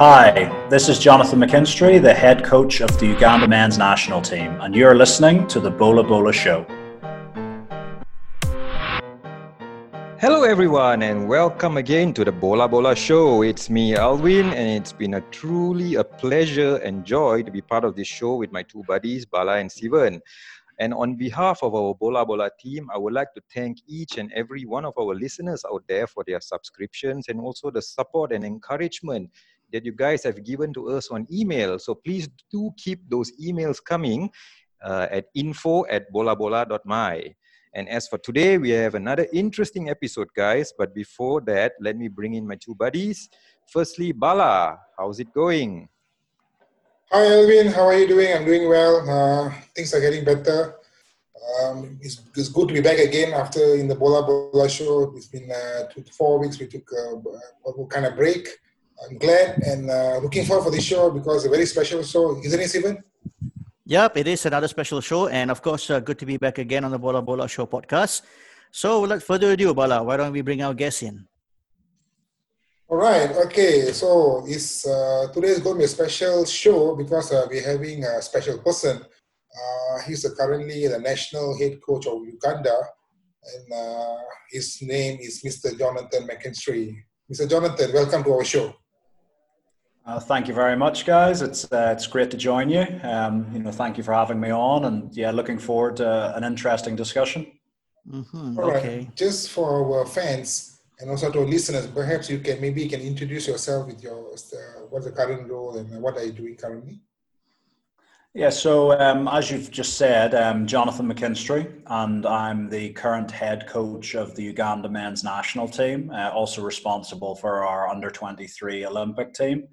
Hi, this is Jonathan McKinstry, the head coach of the Uganda men's national team, and you're listening to the Bola Bola Show. Hello, everyone, and welcome again to the Bola Bola Show. It's me, Alwin, and it's been a truly a pleasure and joy to be part of this show with my two buddies, Bala and Sivan. And on behalf of our Bola Bola team, I would like to thank each and every one of our listeners out there for their subscriptions and also the support and encouragement that you guys have given to us on email. So please do keep those emails coming uh, at info at bolabola.my. And as for today, we have another interesting episode, guys. But before that, let me bring in my two buddies. Firstly, Bala, how's it going? Hi, Elvin. How are you doing? I'm doing well. Uh, things are getting better. Um, it's, it's, good to be back again after in the Bola Bola show. It's been uh, two four weeks. We took a, a kind of break. I'm glad and uh, looking forward for this show because it's a very special show, isn't it, Stephen? Yep, it is another special show, and of course, uh, good to be back again on the Bola Bola Show podcast. So, without further ado, Bala, why don't we bring our guest in? All right. Okay. So, it's uh, today is going to be a special show because uh, we're having a special person. Uh, he's currently the national head coach of Uganda, and uh, his name is Mr. Jonathan McKinstry. Mr. Jonathan, welcome to our show. Uh, thank you very much, guys. It's uh, it's great to join you. Um, you know, thank you for having me on, and yeah, looking forward to an interesting discussion. Mm-hmm. All okay. Right. Just for our fans and also to our listeners, perhaps you can maybe you can introduce yourself with your uh, what's the current role and what are you doing currently. Yeah, so um, as you've just said, um, Jonathan McKinstry, and I'm the current head coach of the Uganda men's national team, uh, also responsible for our under 23 Olympic team.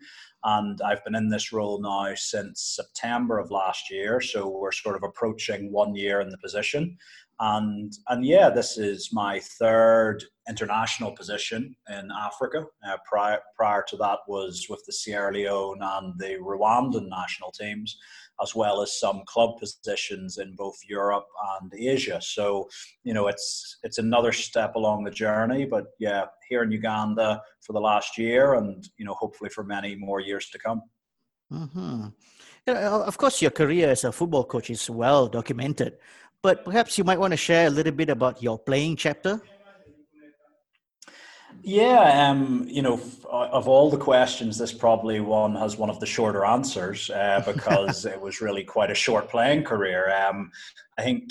And I've been in this role now since September of last year, so we're sort of approaching one year in the position. And and yeah, this is my third international position in Africa. Uh, prior prior to that was with the Sierra Leone and the Rwandan national teams as well as some club positions in both Europe and Asia. So, you know, it's it's another step along the journey. But yeah, here in Uganda for the last year, and you know, hopefully for many more years to come. Mm-hmm. Of course, your career as a football coach is well documented, but perhaps you might want to share a little bit about your playing chapter. Yeah, um, you know, of all the questions, this probably one has one of the shorter answers uh, because it was really quite a short playing career. Um, I think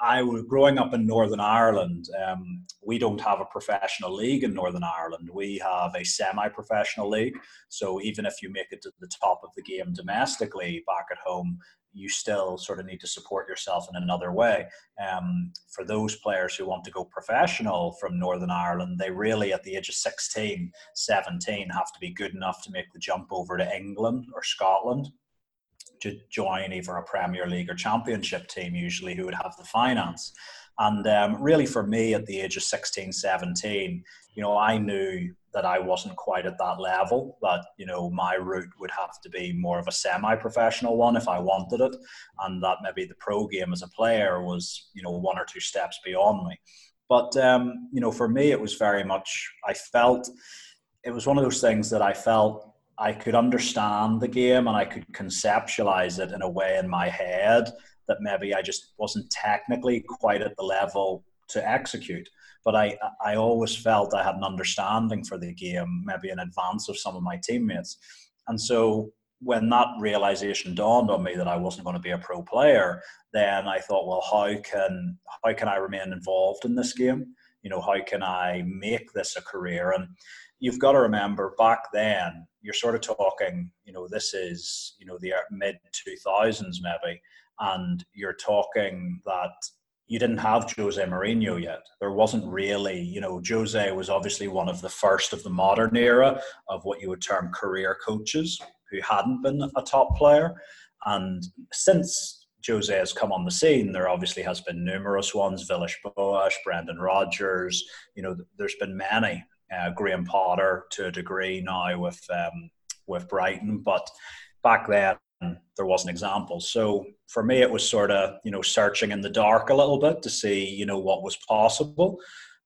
I was growing up in Northern Ireland. Um, we don't have a professional league in Northern Ireland. We have a semi-professional league. So even if you make it to the top of the game domestically back at home, you still sort of need to support yourself in another way. Um, for those players who want to go professional from Northern Ireland, they really, at the age of 16, 17, have to be good enough to make the jump over to England or Scotland to join either a Premier League or Championship team, usually, who would have the finance. And um, really, for me, at the age of 16, 17, you know, I knew that I wasn't quite at that level, that, you know, my route would have to be more of a semi professional one if I wanted it. And that maybe the pro game as a player was, you know, one or two steps beyond me. But, um, you know, for me, it was very much, I felt it was one of those things that I felt I could understand the game and I could conceptualize it in a way in my head that maybe I just wasn't technically quite at the level to execute. But I, I always felt I had an understanding for the game, maybe in advance of some of my teammates. And so when that realization dawned on me that I wasn't going to be a pro player, then I thought, well, how can how can I remain involved in this game? You know, how can I make this a career? And you've got to remember back then, you're sort of talking, you know, this is, you know, the uh, mid 2000s maybe and you're talking that you didn't have Jose Mourinho yet. There wasn't really, you know, Jose was obviously one of the first of the modern era of what you would term career coaches who hadn't been a top player. And since Jose has come on the scene, there obviously has been numerous ones: Villas Boas, Brendan Rodgers. You know, there's been many. Uh, Graham Potter to a degree now with um, with Brighton, but back then there wasn't examples. So for me, it was sort of you know searching in the dark a little bit to see you know what was possible.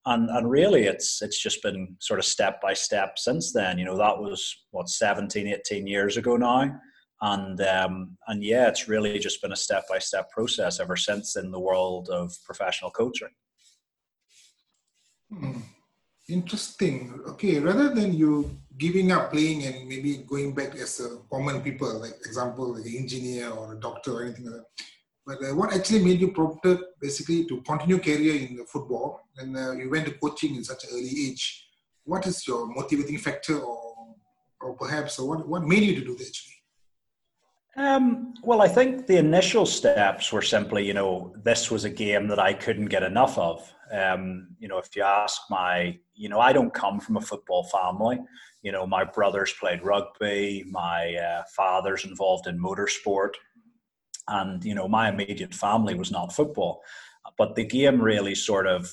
and and really it's it's just been sort of step by step since then you know that was what 17 18 years ago now and um, and yeah it's really just been a step by step process ever since in the world of professional coaching hmm. Interesting okay rather than you giving up playing and maybe going back as a common people like example like an engineer or a doctor or anything like that but uh, what actually made you prompted basically to continue career in the football and uh, you went to coaching in such an early age? What is your motivating factor or, or perhaps or what, what made you to do this actually? Um, well, I think the initial steps were simply, you know, this was a game that I couldn't get enough of. Um, you know, if you ask my, you know, I don't come from a football family. You know, my brothers played rugby, my uh, father's involved in motorsport and you know my immediate family was not football but the game really sort of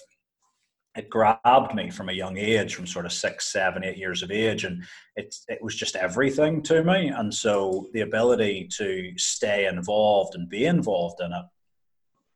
it grabbed me from a young age from sort of six seven eight years of age and it, it was just everything to me and so the ability to stay involved and be involved in it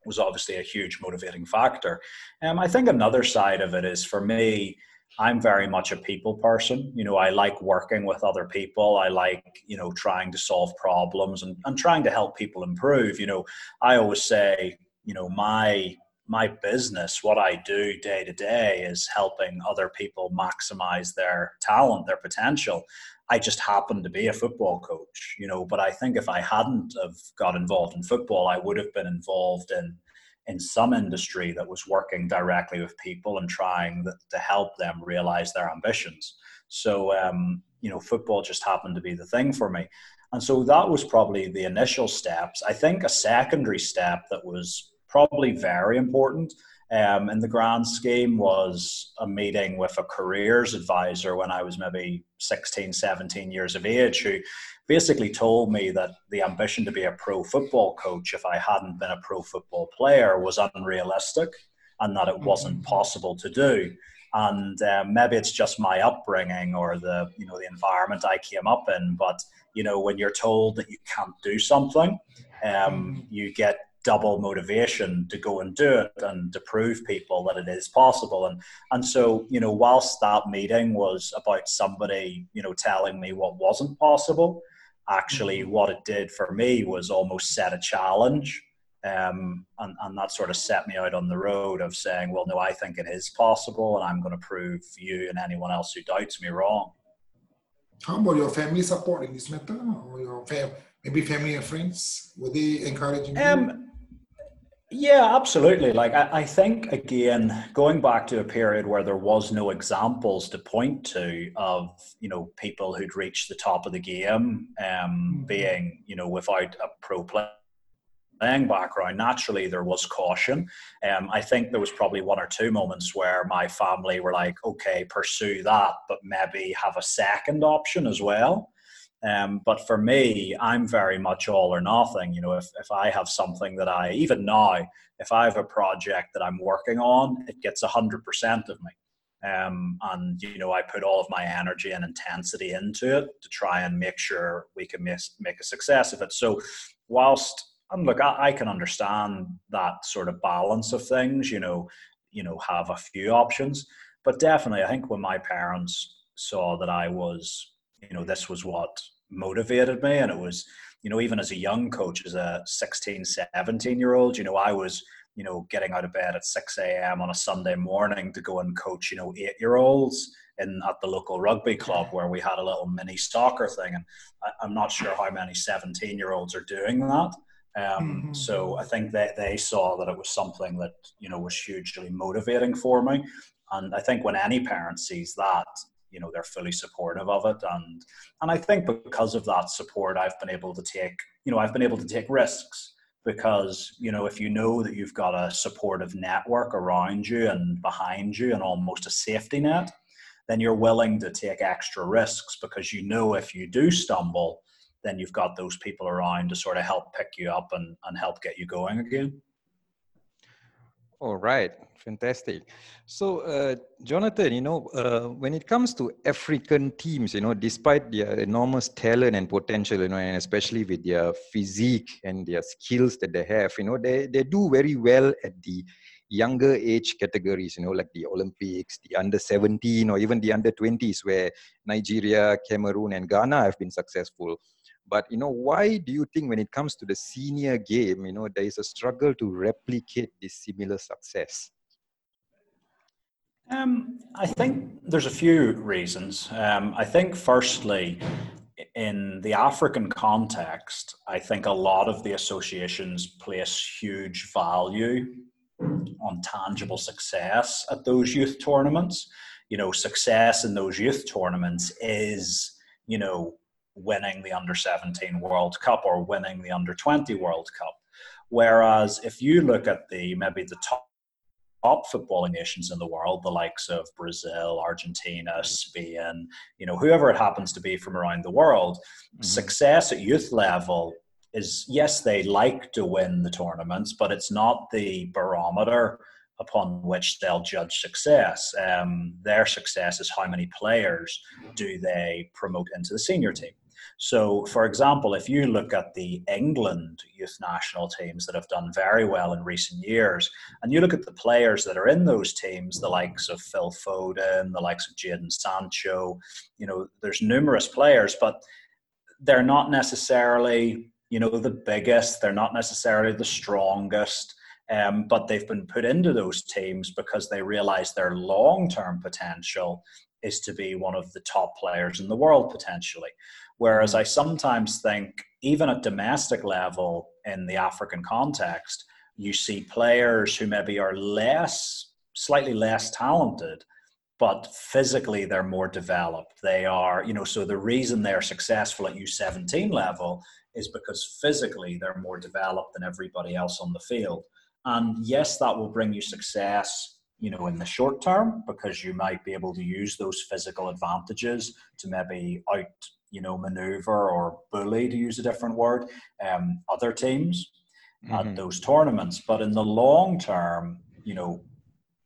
was obviously a huge motivating factor um, i think another side of it is for me I'm very much a people person. You know, I like working with other people. I like, you know, trying to solve problems and, and trying to help people improve. You know, I always say, you know, my my business, what I do day to day is helping other people maximize their talent, their potential. I just happen to be a football coach, you know, but I think if I hadn't have got involved in football, I would have been involved in in some industry that was working directly with people and trying to help them realize their ambitions. So, um, you know, football just happened to be the thing for me. And so that was probably the initial steps. I think a secondary step that was probably very important um, in the grand scheme was a meeting with a careers advisor when I was maybe 16, 17 years of age, who basically told me that the ambition to be a pro football coach, if I hadn't been a pro football player, was unrealistic and that it wasn't mm-hmm. possible to do. And um, maybe it's just my upbringing or the you know the environment I came up in. But you know when you're told that you can't do something, um, mm-hmm. you get double motivation to go and do it and to prove people that it is possible and and so you know whilst that meeting was about somebody you know telling me what wasn't possible actually mm-hmm. what it did for me was almost set a challenge um, and, and that sort of set me out on the road of saying well no i think it is possible and i'm going to prove you and anyone else who doubts me wrong how about your family support in this matter or your fam- maybe family and friends were they encouraging um, you? Yeah, absolutely. Like I, I, think again, going back to a period where there was no examples to point to of you know people who'd reached the top of the game, um, mm-hmm. being you know without a pro playing background, naturally there was caution. Um, I think there was probably one or two moments where my family were like, "Okay, pursue that, but maybe have a second option as well." Um, but for me, I'm very much all or nothing. You know, if, if I have something that I, even now, if I have a project that I'm working on, it gets 100% of me. Um, and, you know, I put all of my energy and intensity into it to try and make sure we can make, make a success of it. So, whilst, and look, I, I can understand that sort of balance of things, you know, you know, have a few options. But definitely, I think when my parents saw that I was, you know, this was what motivated me. And it was, you know, even as a young coach, as a 16, 17 year old, you know, I was, you know, getting out of bed at 6 a.m. on a Sunday morning to go and coach, you know, eight year olds in at the local rugby club where we had a little mini soccer thing. And I, am not sure how many 17 year olds are doing that. Um, mm-hmm. So I think that they saw that it was something that, you know, was hugely motivating for me. And I think when any parent sees that, you know they're fully supportive of it. And and i think because of that support i've been able to take you know i've been able to take risks. Because you know if you know that you've got a supportive network around you and behind you and almost a safety net then you're willing to take extra risks. Because you know if you do stumble then you've got those people around to sort of help pick you up and, and help get you going again. All right, fantastic. So, uh, Jonathan, you know, uh, when it comes to African teams, you know, despite their enormous talent and potential, you know, and especially with their physique and their skills that they have, you know, they, they do very well at the younger age categories, you know, like the Olympics, the under 17, or even the under 20s, where Nigeria, Cameroon, and Ghana have been successful. But you know, why do you think when it comes to the senior game, you know, there is a struggle to replicate this similar success? Um, I think there's a few reasons. Um, I think, firstly, in the African context, I think a lot of the associations place huge value on tangible success at those youth tournaments. You know, success in those youth tournaments is, you know, winning the under 17 World Cup or winning the under 20 World Cup. Whereas if you look at the maybe the top top footballing nations in the world, the likes of Brazil, Argentina, Spain, you know, whoever it happens to be from around the world, mm-hmm. success at youth level is yes, they like to win the tournaments, but it's not the barometer upon which they'll judge success. Um, their success is how many players do they promote into the senior team. So, for example, if you look at the England youth national teams that have done very well in recent years, and you look at the players that are in those teams, the likes of Phil Foden, the likes of Jadon Sancho, you know, there's numerous players, but they're not necessarily, you know, the biggest, they're not necessarily the strongest. Um, but they've been put into those teams because they realize their long term potential is to be one of the top players in the world potentially. Whereas mm. I sometimes think, even at domestic level in the African context, you see players who maybe are less, slightly less talented, but physically they're more developed. They are, you know, so the reason they're successful at U17 level is because physically they're more developed than everybody else on the field. And yes, that will bring you success, you know, in the short term because you might be able to use those physical advantages to maybe out you know, maneuver or bully, to use a different word, um, other teams mm-hmm. at those tournaments. But in the long term, you know,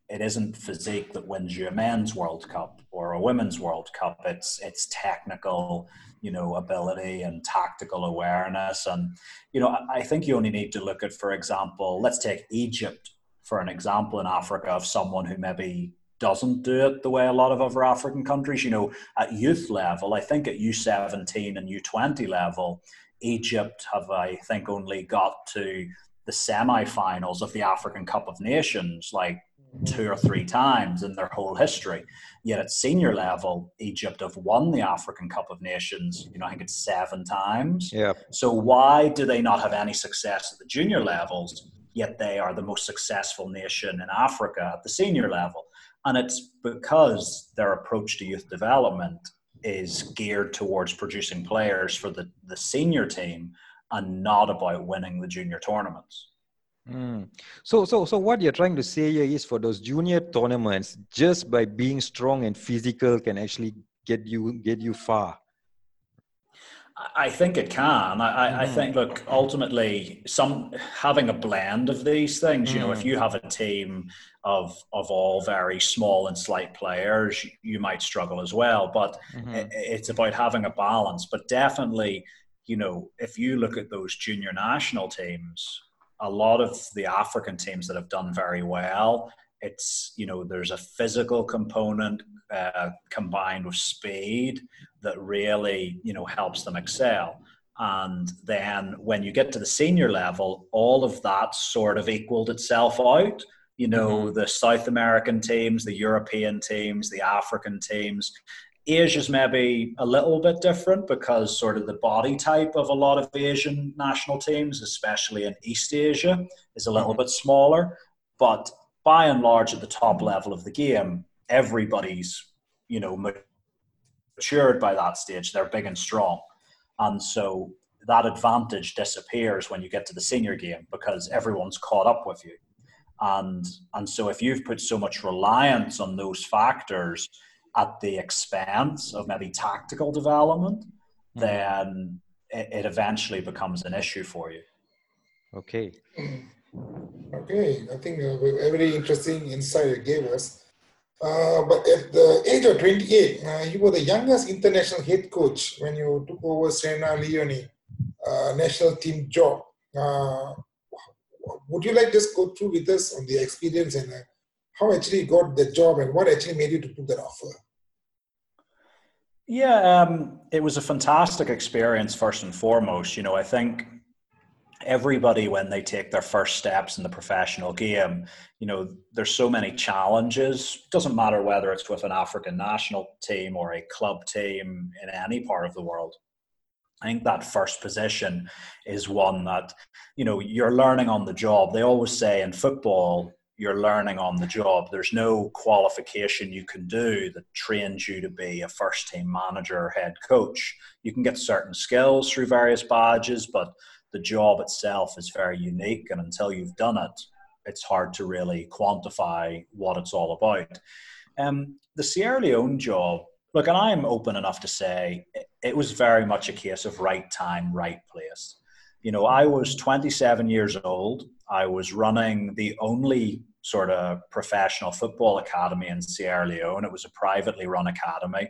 it isn't physique that wins you a men's World Cup or a women's World Cup. It's it's technical, you know, ability and tactical awareness. And you know, I think you only need to look at, for example, let's take Egypt for an example in Africa of someone who maybe doesn't do it the way a lot of other African countries. You know, at youth level, I think at U17 and U20 level, Egypt have, I think, only got to the semi-finals of the African Cup of Nations like two or three times in their whole history. Yet at senior level, Egypt have won the African Cup of Nations. You know, I think it's seven times. Yeah. So why do they not have any success at the junior levels? Yet they are the most successful nation in Africa at the senior level. And it's because their approach to youth development is geared towards producing players for the, the senior team and not about winning the junior tournaments. Mm. So, so, so what you're trying to say here is for those junior tournaments, just by being strong and physical can actually get you get you far. I think it can. I. I, think, look, ultimately, some having a blend of these things. You know, if mm. you have a team of of all very small and slight players, you might struggle as well. But mm-hmm. it, it's about having a balance. But definitely, you know, if you look at those junior national teams, a lot of the African teams that have done very well, it's you know, there's a physical component uh, combined with speed that really you know helps them excel and then when you get to the senior level all of that sort of equaled itself out you know mm-hmm. the south american teams the european teams the african teams asia's maybe a little bit different because sort of the body type of a lot of asian national teams especially in east asia is a little mm-hmm. bit smaller but by and large at the top level of the game everybody's you know matured by that stage. They're big and strong, and so that advantage disappears when you get to the senior game because everyone's caught up with you. And and so if you've put so much reliance on those factors at the expense of maybe tactical development, mm-hmm. then it, it eventually becomes an issue for you. Okay. Okay, I think a very interesting insight you gave us. Uh, but at the age of 28, uh, you were the youngest international head coach when you took over Sierra Leone uh, national team job. Uh, would you like just go through with us on the experience and uh, how actually you got the job and what actually made you to put that offer? Yeah, um, it was a fantastic experience. First and foremost, you know, I think everybody when they take their first steps in the professional game you know there's so many challenges. Doesn't matter whether it's with an african national team or a club team in any part of the world. I think that first position is one that you know you're learning on the job. They always say in football you're learning on the job. There's no qualification you can do that trains you to be a first team manager or head coach. You can get certain skills through various badges but the job itself is very unique, and until you've done it, it's hard to really quantify what it's all about. Um, the Sierra Leone job, look, and I'm open enough to say it was very much a case of right time, right place. You know, I was 27 years old. I was running the only sort of professional football academy in Sierra Leone. It was a privately run academy.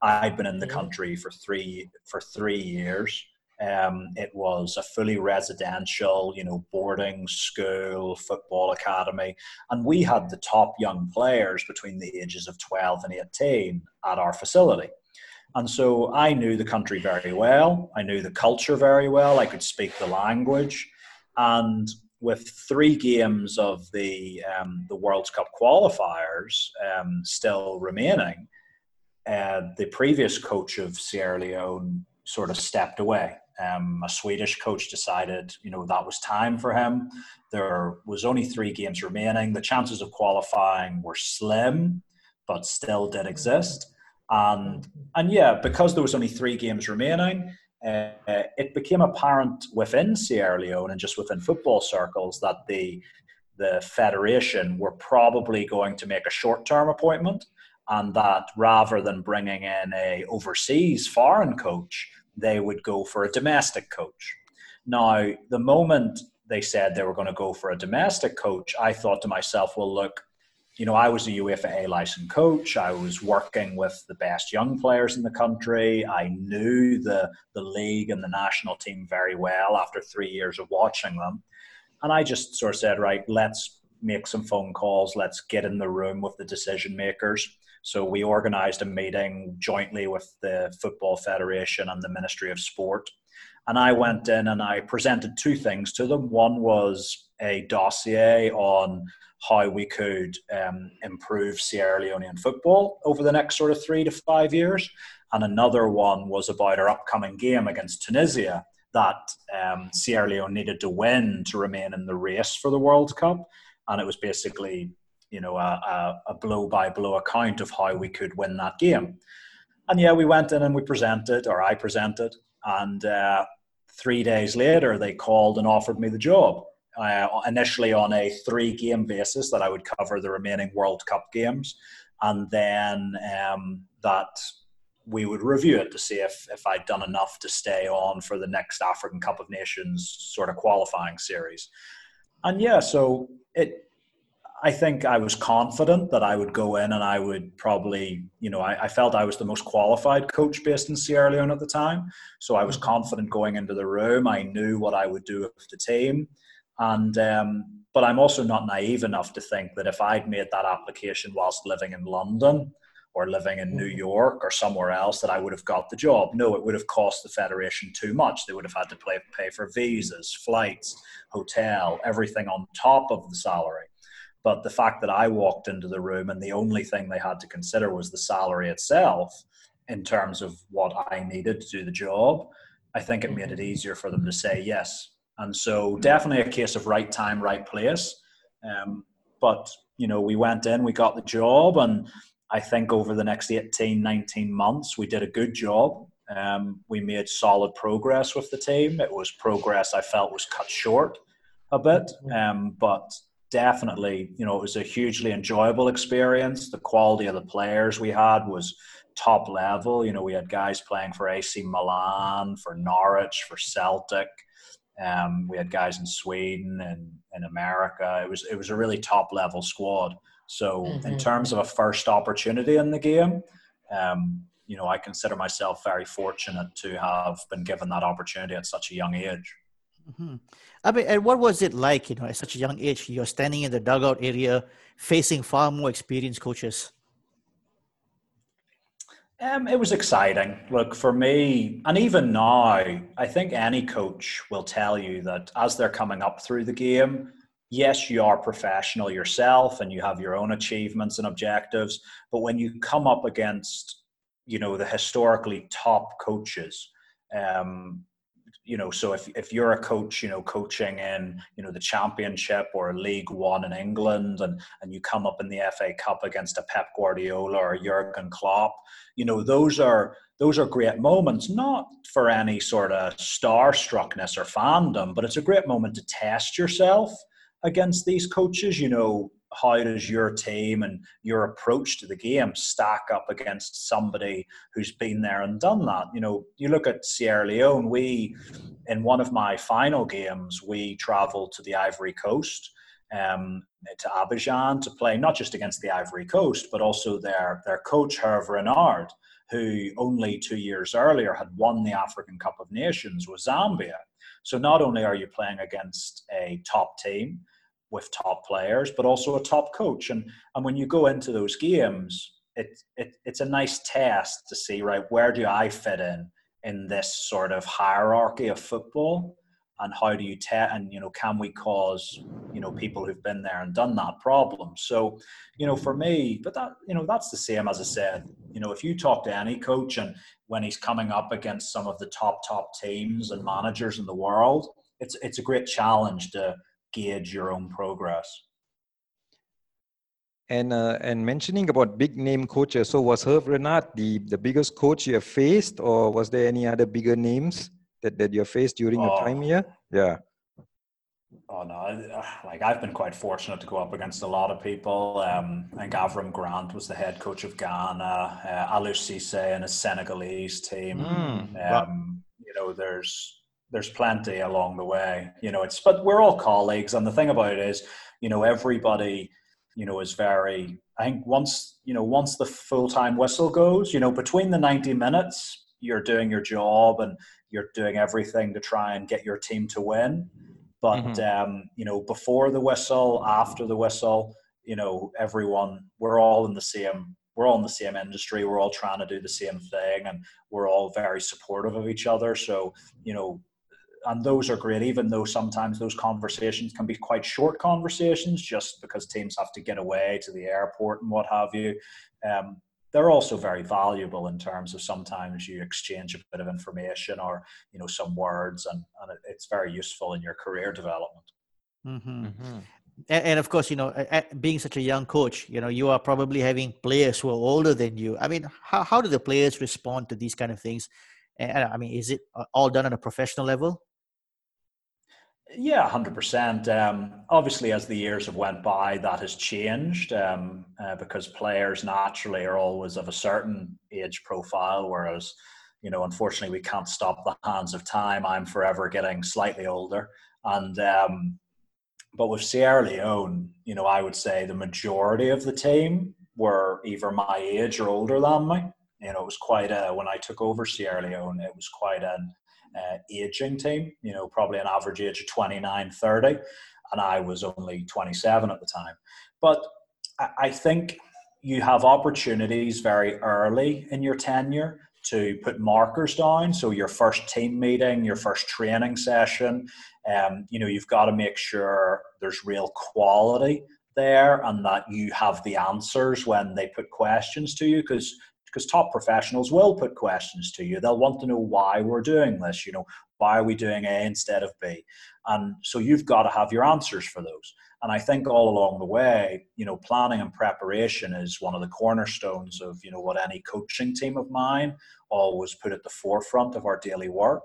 I'd been in the country for three for three years. Um, it was a fully residential, you know, boarding school, football academy, and we had the top young players between the ages of 12 and 18 at our facility. And so I knew the country very well. I knew the culture very well. I could speak the language. And with three games of the, um, the World Cup qualifiers um, still remaining, uh, the previous coach of Sierra Leone sort of stepped away um, a Swedish coach decided, you know, that was time for him. There was only three games remaining. The chances of qualifying were slim, but still did exist. And and yeah, because there was only three games remaining, uh, it became apparent within Sierra Leone and just within football circles that the the federation were probably going to make a short term appointment, and that rather than bringing in a overseas foreign coach they would go for a domestic coach. Now, the moment they said they were going to go for a domestic coach, I thought to myself, well, look, you know, I was a UEFA A licensed coach. I was working with the best young players in the country. I knew the, the league and the national team very well after three years of watching them. And I just sort of said, right, let's make some phone calls. Let's get in the room with the decision makers. So we organised a meeting jointly with the Football Federation and the Ministry of Sport. And I went in and I presented two things to them. One was a dossier on how we could um, improve Sierra Leonean football over the next sort of three to five years. And another one was about our upcoming game against Tunisia that um, Sierra Leone needed to win to remain in the race for the World Cup. And it was basically you know, a, a, blow by blow account of how we could win that game. And yeah, we went in and we presented, or I presented, and uh, three days later they called and offered me the job. Uh, initially on a three game basis that I would cover the remaining World Cup games, and then um, that we would review it to see if, if I'd done enough to stay on for the next African Cup of Nations sort of qualifying series. And yeah, so it I think I was confident that I would go in and I would probably, you know, I, I, felt I was the most qualified coach based in Sierra Leone at the time. So I was mm-hmm. confident going into the room. I knew what I would do with the team. And, um, but I'm also not naive enough to think that if I'd made that application whilst living in London or living in New mm-hmm. York or somewhere else, that I would have got the job. No, it would have cost the Federation too much. They would have had to pay, pay for visas, flights, hotel, everything on top of the salary. But the fact that I walked into the room and the only thing they had to consider was the salary itself in terms of what I needed to do the job, I think it made it easier for them to say yes. And so definitely a case of right time, right place. Um, but, you know, we went in, we got the job, and I think over the next 18, 19 months, we did a good job. Um, we made solid progress with the team. It was progress I felt was cut short a bit, um, but definitely, you know, it was a hugely enjoyable experience. The quality of the players we had was top level. You know, we had guys playing for AC Milan, for Norwich, for Celtic. Um, we had guys in Sweden and in America. It was it was a really top level squad. So mm-hmm. in terms of a first opportunity in the game, um, you know, I consider myself very fortunate to have been given that opportunity at such a young age. Mm-hmm. I mean, and what was it like, you know, at such a young age? You're standing in the dugout area facing far more experienced coaches. Um, it was exciting. Look, for me, and even now, I think any coach will tell you that as they're coming up through the game, yes, you are professional yourself and you have your own achievements and objectives. But when you come up against, you know, the historically top coaches, um, you know, so if, if you're a coach, you know, coaching in, you know, the championship or League One in England and, and you come up in the FA Cup against a Pep Guardiola or Jurgen Klopp, you know, those are those are great moments, not for any sort of starstruckness or fandom, but it's a great moment to test yourself against these coaches. You know, how does your team and your approach to the game stack up against somebody who's been there and done that? You know, you look at Sierra Leone, we, in one of my final games, we traveled to the Ivory Coast. Um, to Abidjan to play not just against the Ivory Coast, but also their their coach Hervé Renard, who only two years earlier had won the African Cup of Nations with Zambia. So not only are you playing against a top team, with top players, but also a top coach. And and when you go into those games, it, it it's a nice test to see right where do I fit in in this sort of hierarchy of football, and how do you test and you know can we cause you know people who've been there and done that problem. So you know for me, but that you know that's the same as I said. You know if you talk to any coach and when he's coming up against some of the top top teams and managers in the world, it's it's a great challenge to gauge your own progress. And uh, and mentioning about big name coaches, so was Hervé Renard the, the biggest coach you have faced, or was there any other bigger names that, that you faced during oh. your time here? Yeah. Oh no, uh, like I've been quite fortunate to go up against a lot of people. Um, I think Avram Grant was the head coach of Ghana. Uh, Aliou Cisse and his Senegalese team. Mm, um, you know, there's there's plenty along the way you know it's but we're all colleagues and the thing about it is you know everybody you know is very i think once you know once the full-time whistle goes you know between the 90 minutes you're doing your job and you're doing everything to try and get your team to win but mm-hmm. um, you know before the whistle after the whistle you know everyone we're all in the same we're all in the same industry we're all trying to do the same thing and we're all very supportive of each other so you know and those are great, even though sometimes those conversations can be quite short conversations just because teams have to get away to the airport and what have you. Um, they're also very valuable in terms of sometimes you exchange a bit of information or you know some words and, and it's very useful in your career development mm-hmm. Mm-hmm. And, and, of course you know being such a young coach you know you are probably having players who are older than you i mean how, how do the players respond to these kind of things and i mean is it all done on a professional level yeah, hundred um, percent. Obviously, as the years have went by, that has changed um, uh, because players naturally are always of a certain age profile, whereas you know, unfortunately, we can't stop the hands of time. I'm forever getting slightly older, and um, but with Sierra Leone, you know, I would say the majority of the team were either my age or older than me. You know, it was quite a when I took over Sierra Leone, it was quite an uh, aging team, you know, probably an average age of 29, 30. And I was only 27 at the time. But I think you have opportunities very early in your tenure to put markers down. So your first team meeting, your first training session, um, you know, you've got to make sure there's real quality there and that you have the answers when they put questions to you because because top professionals will put questions to you. They'll want to know why we're doing this. You know, why are we doing A instead of B? And so you've got to have your answers for those. And I think all along the way, you know, planning and preparation is one of the cornerstones of, you know, what any coaching team of mine always put at the forefront of our daily work.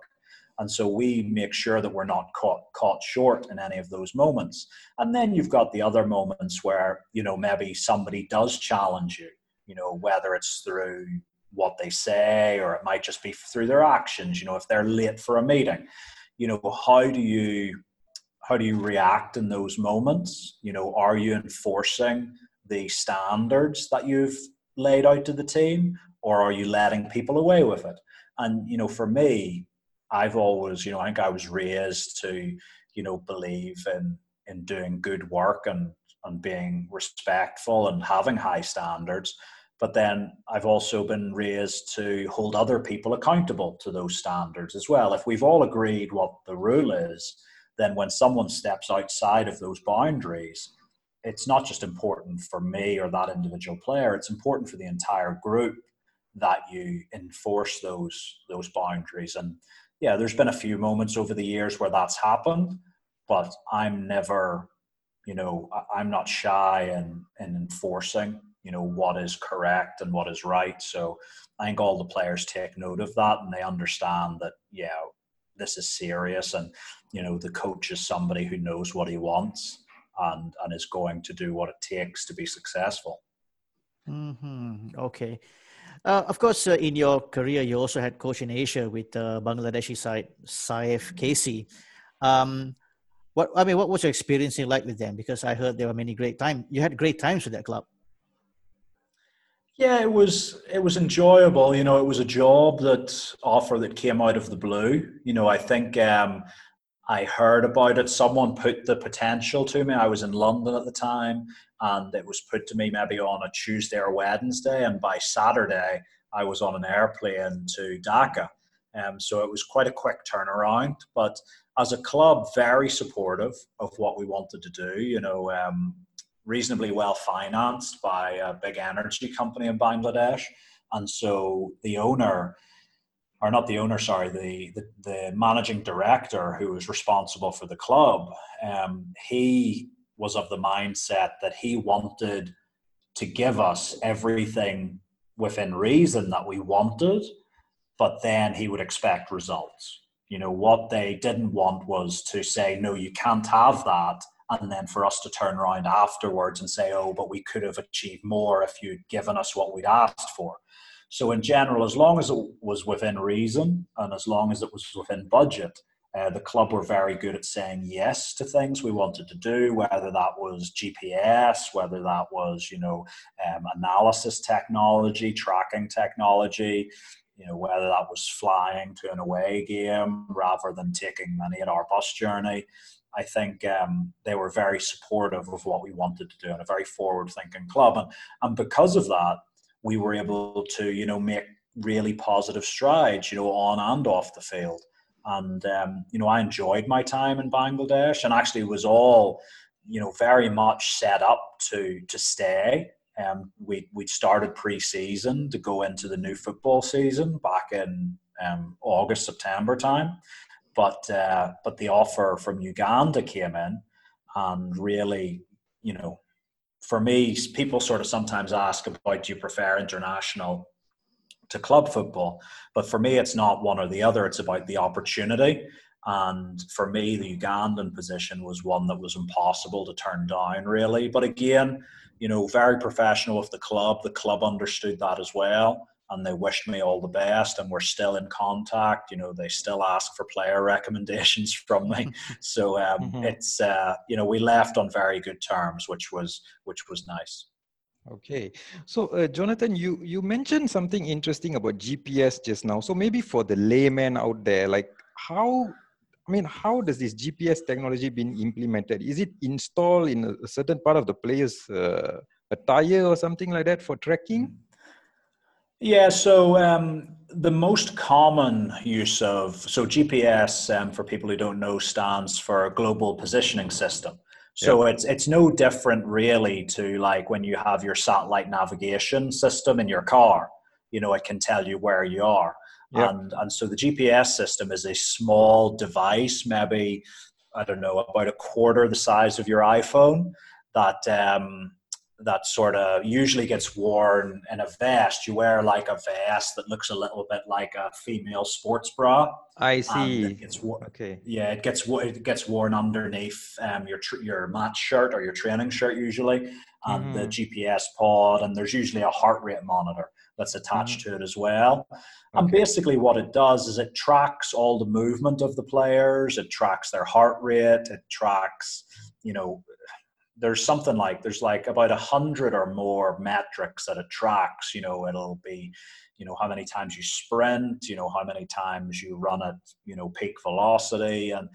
And so we make sure that we're not caught caught short in any of those moments. And then you've got the other moments where, you know, maybe somebody does challenge you you know, whether it's through what they say or it might just be through their actions, you know, if they're late for a meeting, you know, how do you how do you react in those moments? You know, are you enforcing the standards that you've laid out to the team or are you letting people away with it? And, you know, for me, I've always, you know, I think I was raised to, you know, believe in in doing good work and and being respectful and having high standards. But then I've also been raised to hold other people accountable to those standards as well. If we've all agreed what the rule is, then when someone steps outside of those boundaries, it's not just important for me or that individual player, it's important for the entire group that you enforce those those boundaries. And yeah, there's been a few moments over the years where that's happened, but I'm never, you know, I'm not shy in, in enforcing, you know, what is correct and what is right. So I think all the players take note of that and they understand that, yeah, this is serious and, you know, the coach is somebody who knows what he wants and, and is going to do what it takes to be successful. Mm-hmm. Okay. Uh, of course, uh, in your career, you also had coach in Asia with uh, Bangladeshi side Saif Casey. Um, what I mean, what was your experience like with them? Because I heard there were many great times. You had great times with that club. Yeah, it was it was enjoyable. You know, it was a job that offer that came out of the blue. You know, I think um, I heard about it. Someone put the potential to me. I was in London at the time, and it was put to me maybe on a Tuesday or Wednesday, and by Saturday I was on an airplane to Dhaka. Um, so it was quite a quick turnaround. But as a club, very supportive of what we wanted to do. You know, um, reasonably well financed by a big energy company in Bangladesh, and so the owner or not the owner, sorry, the, the, the, managing director who was responsible for the club, um, he was of the mindset that he wanted to give us everything within reason that we wanted, but then he would expect results. You know, what they didn't want was to say, no, you can't have that. And then for us to turn around afterwards and say, oh, but we could have achieved more if you'd given us what we'd asked for. So, in general, as long as it was within reason and as long as it was within budget, uh, the club were very good at saying yes to things we wanted to do, whether that was GPS, whether that was, you know, um, analysis technology, tracking technology, you know, whether that was flying to an away game rather than taking an eight hour bus journey. I think um, they were very supportive of what we wanted to do and a very forward thinking club. And, and because of that, we were able to, you know, make really positive strides, you know, on and off the field. And, um, you know, I enjoyed my time in Bangladesh and actually was all, you know, very much set up to, to stay. Um, we, we started pre-season to go into the new football season back in um, August, September time. But, uh, but the offer from Uganda came in and really, you know, for me, people sort of sometimes ask about do you prefer international to club football? But for me, it's not one or the other. It's about the opportunity. And for me, the Ugandan position was one that was impossible to turn down, really. But again, you know, very professional with the club. The club understood that as well and they wished me all the best and we're still in contact. You know they still ask for player recommendations from me. So um, mm-hmm. it's uh, you know we left on very good terms which was which was nice. Okay. So uh, jonathan you you mentioned something interesting about gps just now. So maybe for the layman out there like how I mean, how does this GPS technology been implemented? Is it installed in a certain part of the player's uh, attire or something like that for tracking? Mm-hmm. Yeah, so um, the most common use of so GPS um, for people who don't know stands for Global Positioning System. So yep. it's it's no different really to like when you have your satellite navigation system in your car. You know, it can tell you where you are. Yep. And and so the GPS system is a small device, maybe I don't know about a quarter the size of your iPhone that um, that sort of usually gets worn in a vest. You wear like a vest that looks a little bit like a female sports bra. I see. It gets worn, okay. Yeah, it gets it gets worn underneath um, your your match shirt or your training shirt usually, and mm-hmm. the GPS pod, and there's usually a heart rate monitor that's attached mm-hmm. to it as well. Okay. And basically, what it does is it tracks all the movement of the players. It tracks their heart rate. It tracks, you know, there's something like there's like about a hundred or more metrics that it tracks. You know, it'll be, you know, how many times you sprint, you know, how many times you run at, you know, peak velocity, and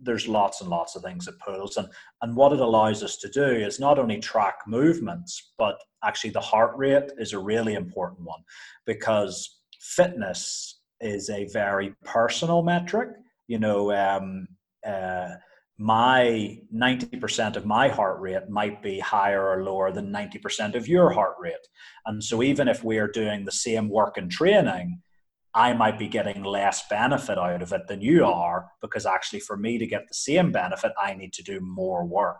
there's lots and lots of things it pulls. And and what it allows us to do is not only track movements, but actually the heart rate is a really important one because fitness is a very personal metric. You know, um, uh, my 90% of my heart rate might be higher or lower than 90% of your heart rate. And so, even if we're doing the same work and training, I might be getting less benefit out of it than you are because actually, for me to get the same benefit, I need to do more work.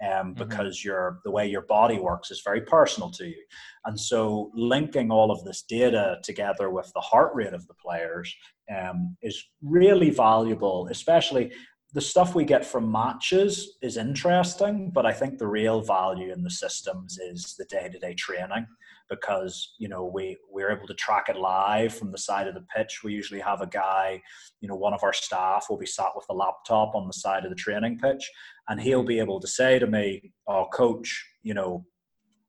Um, mm-hmm. because mm-hmm. your the way your body works is very personal to you, and so linking all of this data together with the heart rate of the players um, is really valuable, especially the stuff we get from matches is interesting, but I think the real value in the systems is the day to day training because you know we we're able to track it live from the side of the pitch. We usually have a guy, you know, one of our staff will be sat with a laptop on the side of the training pitch, and he'll be able to say to me, "Oh, coach, you know,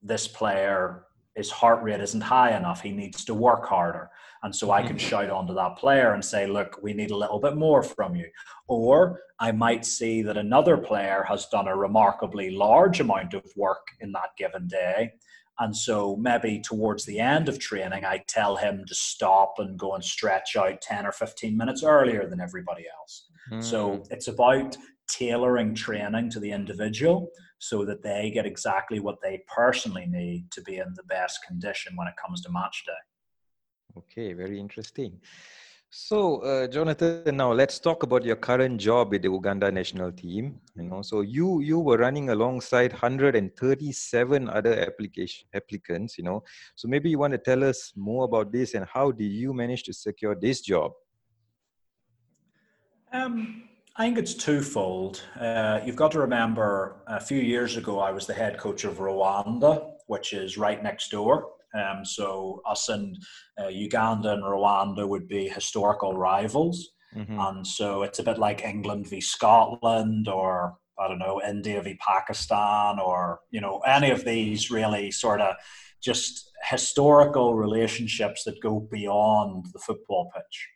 this player his heart rate isn't high enough. He needs to work harder. And so I can mm-hmm. shout onto that player and say, look, we need a little bit more from you. Or I might see that another player has done a remarkably large amount of work in that given day. And so maybe towards the end of training, I tell him to stop and go and stretch out 10 or 15 minutes earlier than everybody else. Mm. So it's about tailoring training to the individual so that they get exactly what they personally need to be in the best condition when it comes to match day. Okay, very interesting. So, uh, Johnathan, now let's talk about your current job with the Uganda national team. You know, so you you were running alongside 137 other application applicants. You know, so maybe you want to tell us more about this and how did you manage to secure this job? Um, I think it's twofold. Uh, you've got to remember a few years ago, I was the head coach of Rwanda, which is right next door. Um, so, us and uh, Uganda and Rwanda would be historical rivals. Mm-hmm. And so, it's a bit like England v Scotland or I don't know, India v Pakistan or, you know, any of these really sort of just historical relationships that go beyond the football pitch.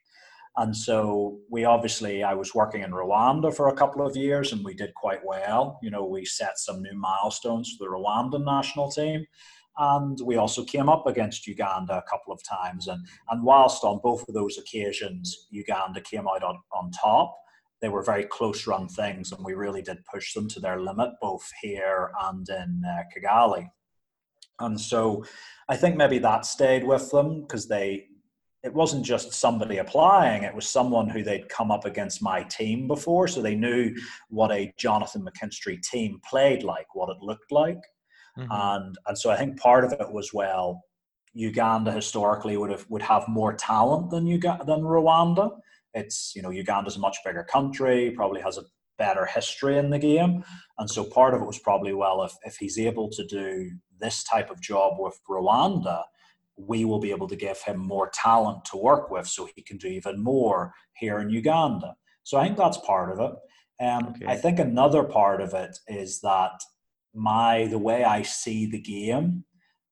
And so we obviously, I was working in Rwanda for a couple of years and we did quite well. You know, we set some new milestones for the Rwandan national team. And we also came up against Uganda a couple of times. And, and whilst on both of those occasions, Uganda came out on, on top, they were very close run things. And we really did push them to their limit, both here and in uh, Kigali. And so I think maybe that stayed with them because they it wasn't just somebody applying, it was someone who they'd come up against my team before. So they knew what a Johnathan McKinstry team played like, what it looked like. Mm-hmm. And and so I think part of it was well, Uganda historically would have would have more talent than Uganda than Rwanda. It's you know Uganda's a much bigger country, probably has a better history in the game, and so part of it was probably well if if he's able to do this type of job with Rwanda, we will be able to give him more talent to work with so he can do even more here in Uganda. So I think that's part of it. Um, okay. I think another part of it is that my the way I see the game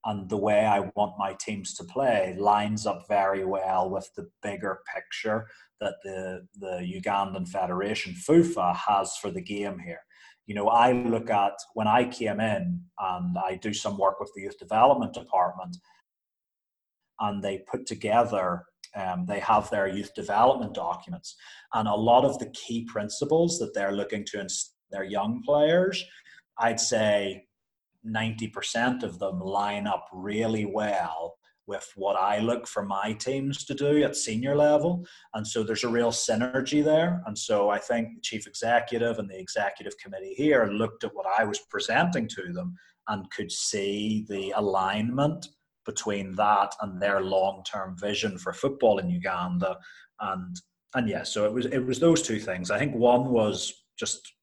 and the way I want my teams to play lines up very well with the bigger picture that the the Ugandan Federation FUFA has for the game here. You know, I look at when I came in and I do some work with the youth development department and they put together um, they have their youth development documents and a lot of the key principles that they're looking to instill their young players i'd say 90% of them line up really well with what i look for my teams to do at senior level and so there's a real synergy there and so i think the chief executive and the executive committee here looked at what i was presenting to them and could see the alignment between that and their long-term vision for football in Uganda. And and yeah, so it was it was those two things. I think one was just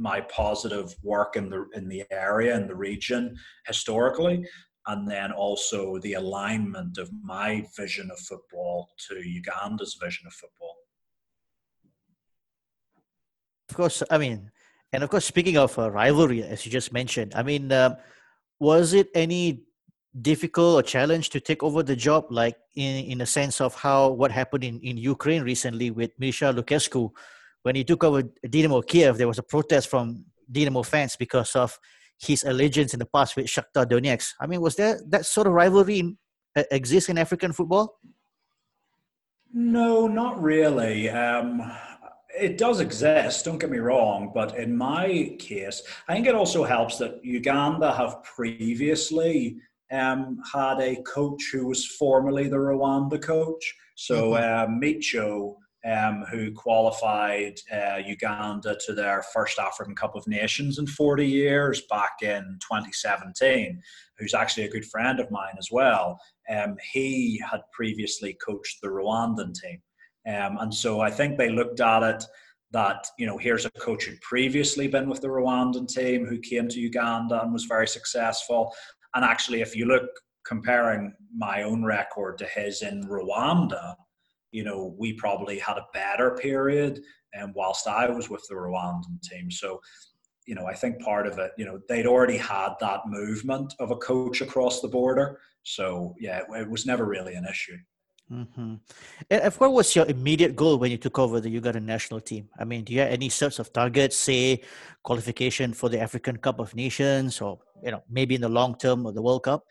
my positive work in the in the area in the region historically, and then also the alignment of my vision of football to Uganda's vision of football. Of course, I mean And of course, speaking of uh, rivalry, as you just mentioned, I mean, um, was it any difficult or challenge to take over the job, like in, in a sense of how what happened in, in Ukraine recently with Mircea Lucescu? When he took over Dynamo Kiev, there was a protest from Dynamo fans because of his allegiance in the past with Shakhtar Donetsk. I mean, was there that sort of rivalry in, uh, exist in African football? No, not really. Um, it does exist, don't get me wrong, but in my case, I think it also helps that Uganda have previously um, had a coach who was formerly the Rwanda coach. So mm-hmm. uh, Micho um, who qualified uh, Uganda to their first African Cup of Nations in 40 years back in 2017, who's actually a good friend of mine as well. Um, he had previously coached the Rwandan team. Um, and so I think they looked at it that, you know, here's a coach who'd previously been with the Rwandan team who came to Uganda and was very successful. And actually, if you look comparing my own record to his in Rwanda, you know, we probably had a better period and um, whilst I was with the Rwandan team. So, you know, I think part of it, you know, they'd already had that movement of a coach across the border. So, yeah, it, was never really an issue. Mm-hmm. What was your immediate goal when you took over the Ugandan national team? I mean, do you have any sorts of targets, say qualification for the African Cup of Nations, or you know, maybe in the long term of the World Cup?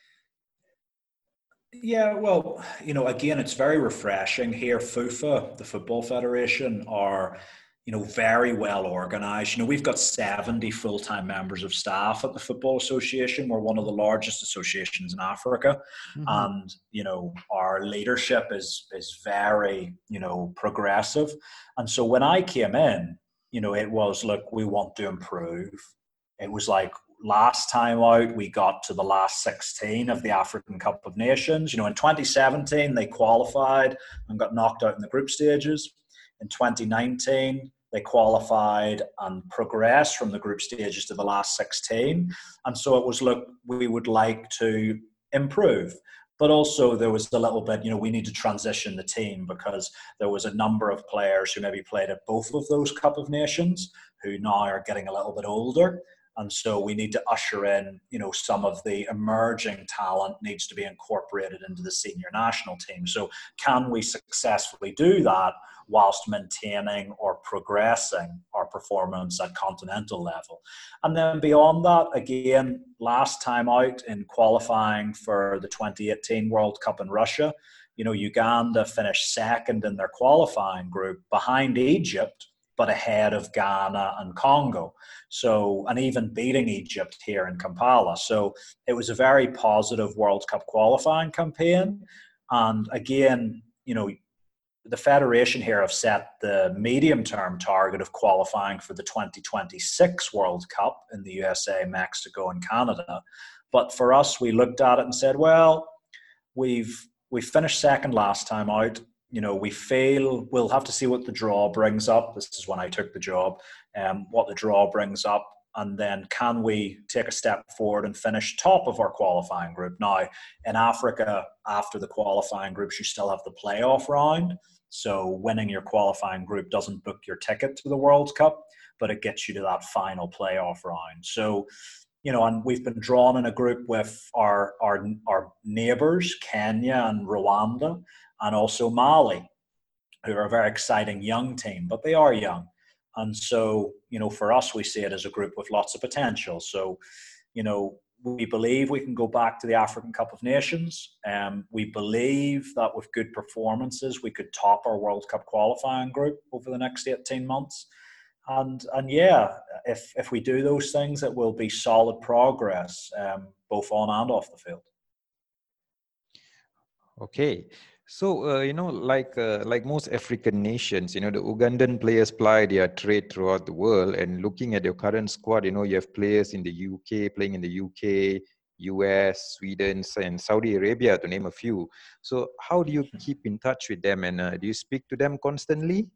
Yeah, well, you know, again, it's very refreshing here. FUFA, the Football Federation, are you know very well organized. You know, we've got seventy full-time members of staff at the Football Association. We're one of the largest associations in Africa, mm-hmm. and you know, our leadership is is very you know progressive. And so when I came in, you know, it was look, we want to improve. It was like last time out, we got to the last 16 of the African Cup of Nations. You know, in 2017, they qualified and got knocked out in the group stages. In 2019, they qualified and progressed from the group stages to the last 16. And so it was, look, we would like to improve. But also, there was a little bit, you know, we need to transition the team because there was a number of players who maybe played at both of those Cup of Nations who now are getting a little bit older and so we need to usher in you know some of the emerging talent needs to be incorporated into the senior national team. So can we successfully do that whilst maintaining or progressing our performance at continental level? And then beyond that again last time out in qualifying for the 2018 world cup in russia you know uganda finished second in their qualifying group behind egypt but ahead of Ghana and Congo. So, and even beating Egypt here in Kampala. So, it was a very positive World Cup qualifying campaign. And again, you know, the federation here have set the medium term target of qualifying for the 2026 World Cup in the USA, Mexico, and Canada. But for us, we looked at it and said, well, we've we finished second last time out you know, we fail. We'll have to see what the draw brings up. This is when I took the job. Um, what the draw brings up, and then can we take a step forward and finish top of our qualifying group? Now, in Africa, after the qualifying groups, you still have the playoff round. So, winning your qualifying group doesn't book your ticket to the World Cup, but it gets you to that final playoff round. So, you know, and we've been drawn in a group with our our our neighbours, Kenya and Rwanda, and also Mali, who are a very exciting young team, but they are young. And so, you know, for us, we see it as a group with lots of potential. So, you know, we believe we can go back to the African Cup of Nations. Um, we believe that with good performances, we could top our World Cup qualifying group over the next 18 months. And, and yeah, if, if we do those things, it will be solid progress, um, both on and off the field. Okay, so uh, you know, like uh, like most African nations, you know, the Ugandan players ply their trade throughout the world. And looking at your current squad, you know, you have players in the UK playing in the UK, US, Sweden, and Saudi Arabia, to name a few. So, how do you hmm. keep in touch with them, and uh, do you speak to them constantly?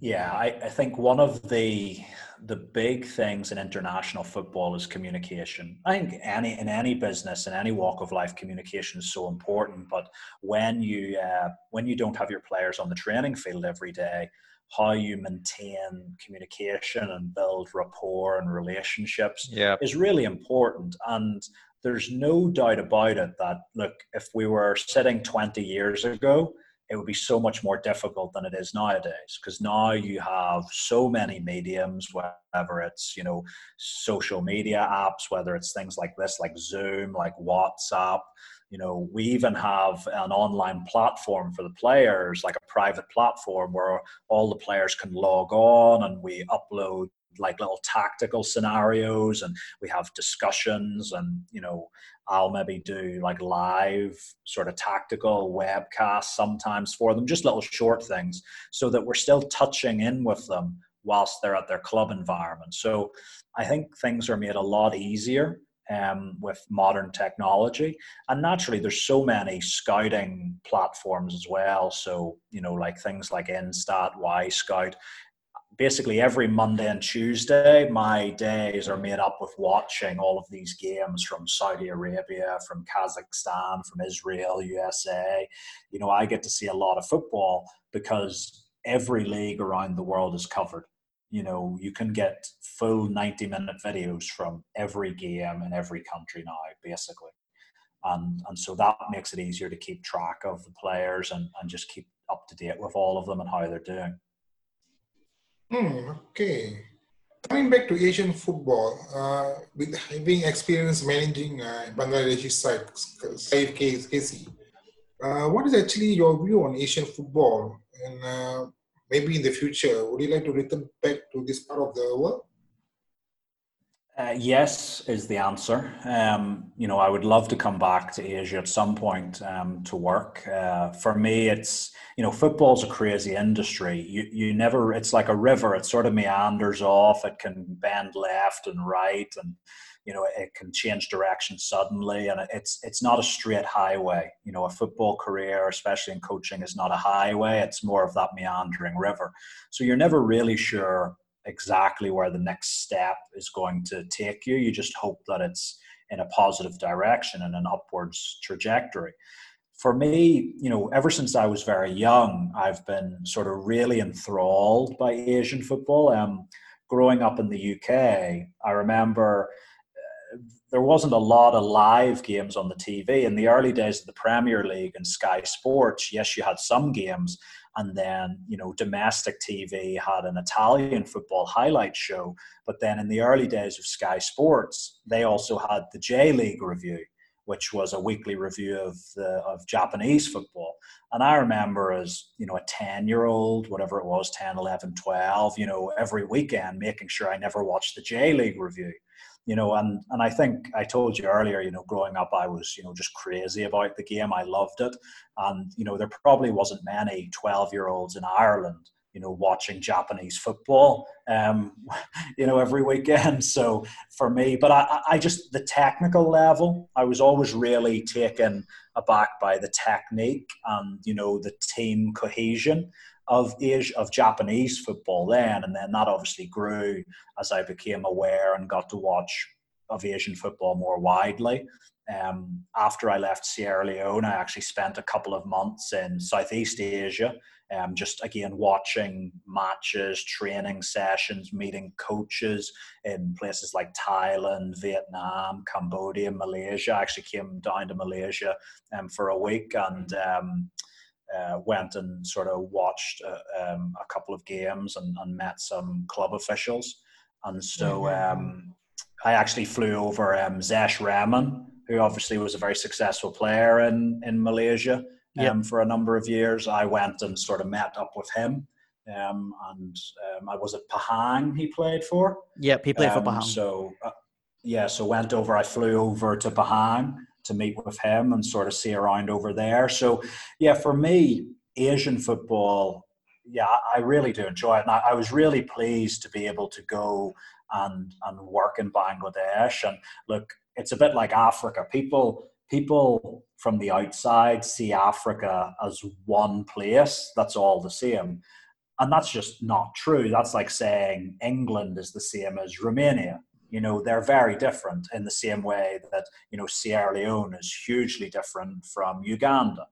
Yeah, I, I think one of the the big things in international football is communication. I think any in any business in any walk of life, communication is so important. But when you uh, when you don't have your players on the training field every day, how you maintain communication and build rapport and relationships yep. is really important. And there's no doubt about it that look, if we were sitting 20 years ago, it would be so much more difficult than it is nowadays because now you have so many mediums whether it's you know social media apps whether it's things like this like zoom like whatsapp. You know we even have an online platform for the players like a private platform where all the players can log on and we upload like little tactical scenarios and we have discussions and you know i'll maybe do like live sort of tactical webcasts sometimes for them just little short things so that we're still touching in with them whilst they're at their club environment so i think things are made a lot easier um, with modern technology. And naturally, there's so many scouting platforms as well. So, you know, like things like Instat, Wyscout, basically every Monday and Tuesday, my days are made up with watching all of these games from Saudi Arabia, from Kazakhstan, from Israel, USA. You know, I get to see a lot of football because every league around the world is covered. You know, you can get full 90 minute videos from every game in every country now, basically. And, and so that makes it easier to keep track of the players and, and just keep up to date with all of them and how they're doing. Hmm, okay. Coming back to Asian football, uh, with having experience managing uh, Bangladeshi side, Saif KC, uh, what is actually your view on Asian football? And uh, maybe in the future, would you like to return back to this part of the world? Uh, yes, is the answer. Um, you know, I would love to come back to Asia at some point um, to work. Uh, for me, it's you know, football's a crazy industry. You you never. It's like a river. It sort of meanders off. It can bend left and right, and you know, it can change direction suddenly. And it's it's not a straight highway. You know, a football career, especially in coaching, is not a highway. It's more of that meandering river. So you're never really sure exactly where the next step is going to take you. You just hope that it's in a positive direction and an upwards trajectory. For me, you know, ever since I was very young, I've been sort of really enthralled by Asian football. Um, growing up in the UK, I remember uh, there wasn't a lot of live games on the TV. In the early days of the Premier League and Sky Sports, yes, you had some games, and then you know domestic TV had an Italian football highlight show. But then in the early days of Sky Sports, they also had the J League review, which was a weekly review of the of Japanese football. And I remember as you know a 10 year old, whatever it was, 10, 11, 12, you know, every weekend making sure I never watched the J League review you know, and and I think I told you earlier, you know, growing up, I was you know just crazy about the game. I loved it, and you know, there probably wasn't many twelve year olds in Ireland, you know, watching Japanese football, um, you know, every weekend. So for me, but I, I just the technical level, I was always really taken aback by the technique and you know the team cohesion of Asia, of Japanese football then, and then that obviously grew as I became aware and got to watch of Asian football more widely. Um, after I left Sierra Leone, I actually spent a couple of months in Southeast Asia, um, just again watching matches, training sessions, meeting coaches in places like Thailand, Vietnam, Cambodia, Malaysia. I actually came down to Malaysia um, for a week and um, uh, went and sort of watched uh, um, a couple of games and, and, met some club officials. And so mm-hmm. um, I actually flew over um, Zesh Rehman, who obviously was a very successful player in, in Malaysia yep. Um, for a number of years. I went and sort of met up with him. Um, and um, I was at Pahang he played for. Yep, he played for Pahang. So, uh, yeah, so went over, I flew over to Pahang to meet with him and sort of see around over there. So, yeah, for me, Asian football, yeah, I really do enjoy it. And I, I was really pleased to be able to go and and work in Bangladesh. And look, it's a bit like Africa. People people from the outside see Africa as one place that's all the same. and that's just not true. That's like saying England is the same as Romania. You know, they're very different in the same way that, you know, Sierra Leone is hugely different from Uganda.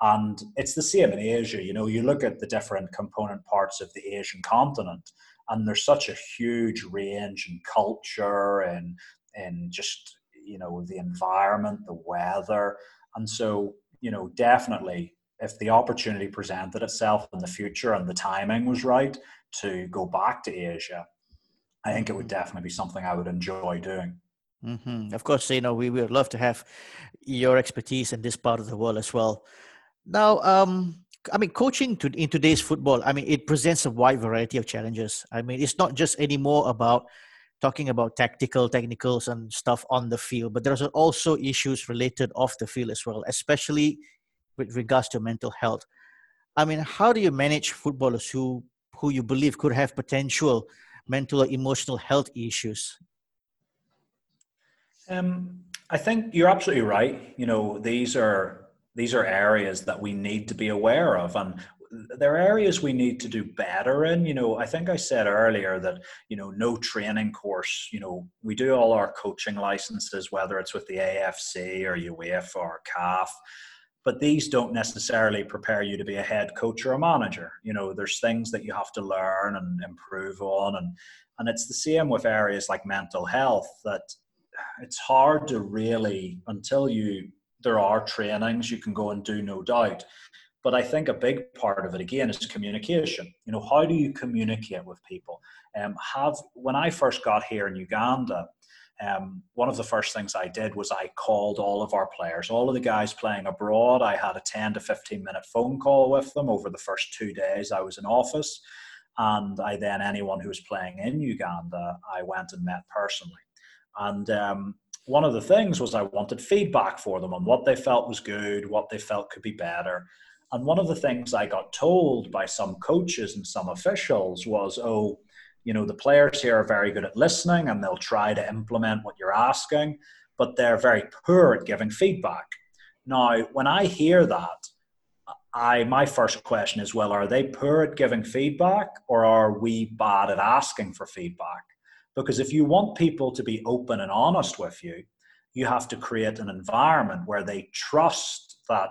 And it's the same in Asia. You know, you look at the different component parts of the Asian continent, and there's such a huge range in culture and and just you know the environment, the weather, and so you know definitely if the opportunity presented itself in the future and the timing was right to go back to Asia, I think it would definitely be something I would enjoy doing. Mm-hmm. Of course, you know we would love to have your expertise in this part of the world as well. Now, um, I mean, coaching to, in today's football, I mean, it presents a wide variety of challenges. I mean, it's not just anymore about talking about tactical, technicals, and stuff on the field, but there's also issues related off the field as well, especially with regards to mental health. I mean, how do you manage footballers who who you believe could have potential mental or emotional health issues? Um, I think you're absolutely right. You know, these are these are areas that we need to be aware of and there are areas we need to do better in you know i think i said earlier that you know no training course you know we do all our coaching licenses whether it's with the afc or uefa or caf but these don't necessarily prepare you to be a head coach or a manager you know there's things that you have to learn and improve on and and it's the same with areas like mental health that it's hard to really until you there are trainings you can go and do, no doubt. But I think a big part of it again is communication. You know, how do you communicate with people? Um, have when I first got here in Uganda, um, one of the first things I did was I called all of our players, all of the guys playing abroad. I had a 10 to 15 minute phone call with them over the first two days I was in office. And I then, anyone who was playing in Uganda, I went and met personally. And um, one of the things was I wanted feedback for them on what they felt was good, what they felt could be better. And one of the things I got told by some coaches and some officials was, oh, you know, the players here are very good at listening and they'll try to implement what you're asking, but they're very poor at giving feedback. Now, when I hear that, I my first question is, well, are they poor at giving feedback or are we bad at asking for feedback? Because if you want people to be open and honest with you, you have to create an environment where they trust that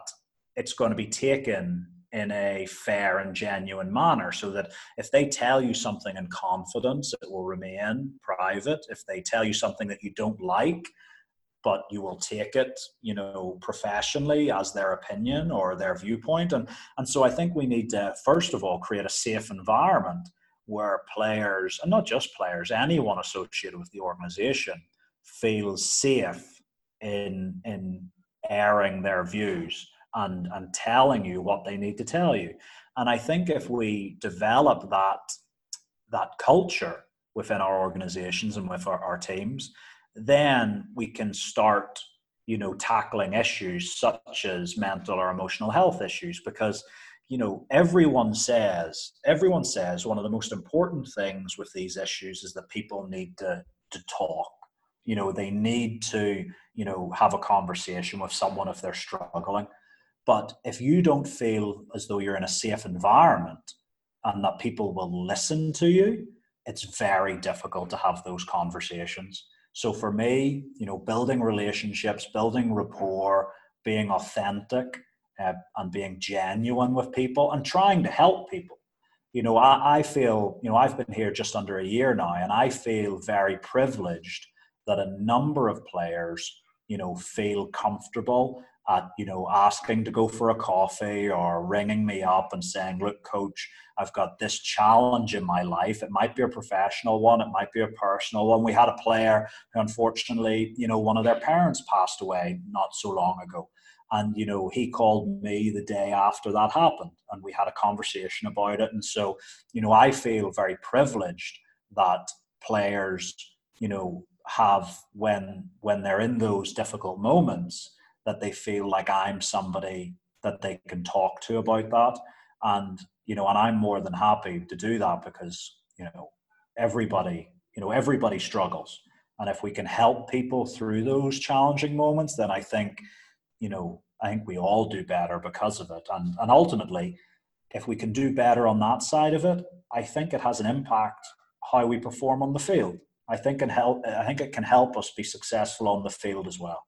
it's going to be taken in a fair and genuine manner so that if they tell you something in confidence, it will remain private. If they tell you something that you don't like, but you will take it, you know, professionally as their opinion or their viewpoint. And, and so I think we need to, first of all, create a safe environment where players, and not just players, anyone associated with the organization feels safe in in airing their views and and telling you what they need to tell you. And I think if we develop that that culture within our organizations and with our, our teams, then we can start you know tackling issues such as mental or emotional health issues. Because you know everyone says everyone says one of the most important things with these issues is that people need to to talk. You know they need to you know have a conversation with someone if they're struggling but if you don't feel as though you're in a safe environment and that people will listen to you it's very difficult to have those conversations so for me you know building relationships building rapport being authentic uh, and being genuine with people and trying to help people. You know, I, I feel, you know, I've been here just under a year now, and I feel very privileged that a number of players, you know, feel comfortable at, you know, asking to go for a coffee or ringing me up and saying, look, coach, I've got this challenge in my life. It might be a professional one, it might be a personal one. We had a player who, unfortunately, you know, one of their parents passed away not so long ago. And, you know, he called me the day after that happened and we had a conversation about it. And so, you know, I feel very privileged that players, you know, have when when they're in those difficult moments that they feel like I'm somebody that they can talk to about that. And, you know, and I'm more than happy to do that because, you know, everybody, you know, everybody struggles. And if we can help people through those challenging moments, then I think you know, I think we all do better because of it. And, and ultimately, if we can do better on that side of it, I think it has an impact how we perform on the field. I think can help. I think it can help us be successful on the field as well.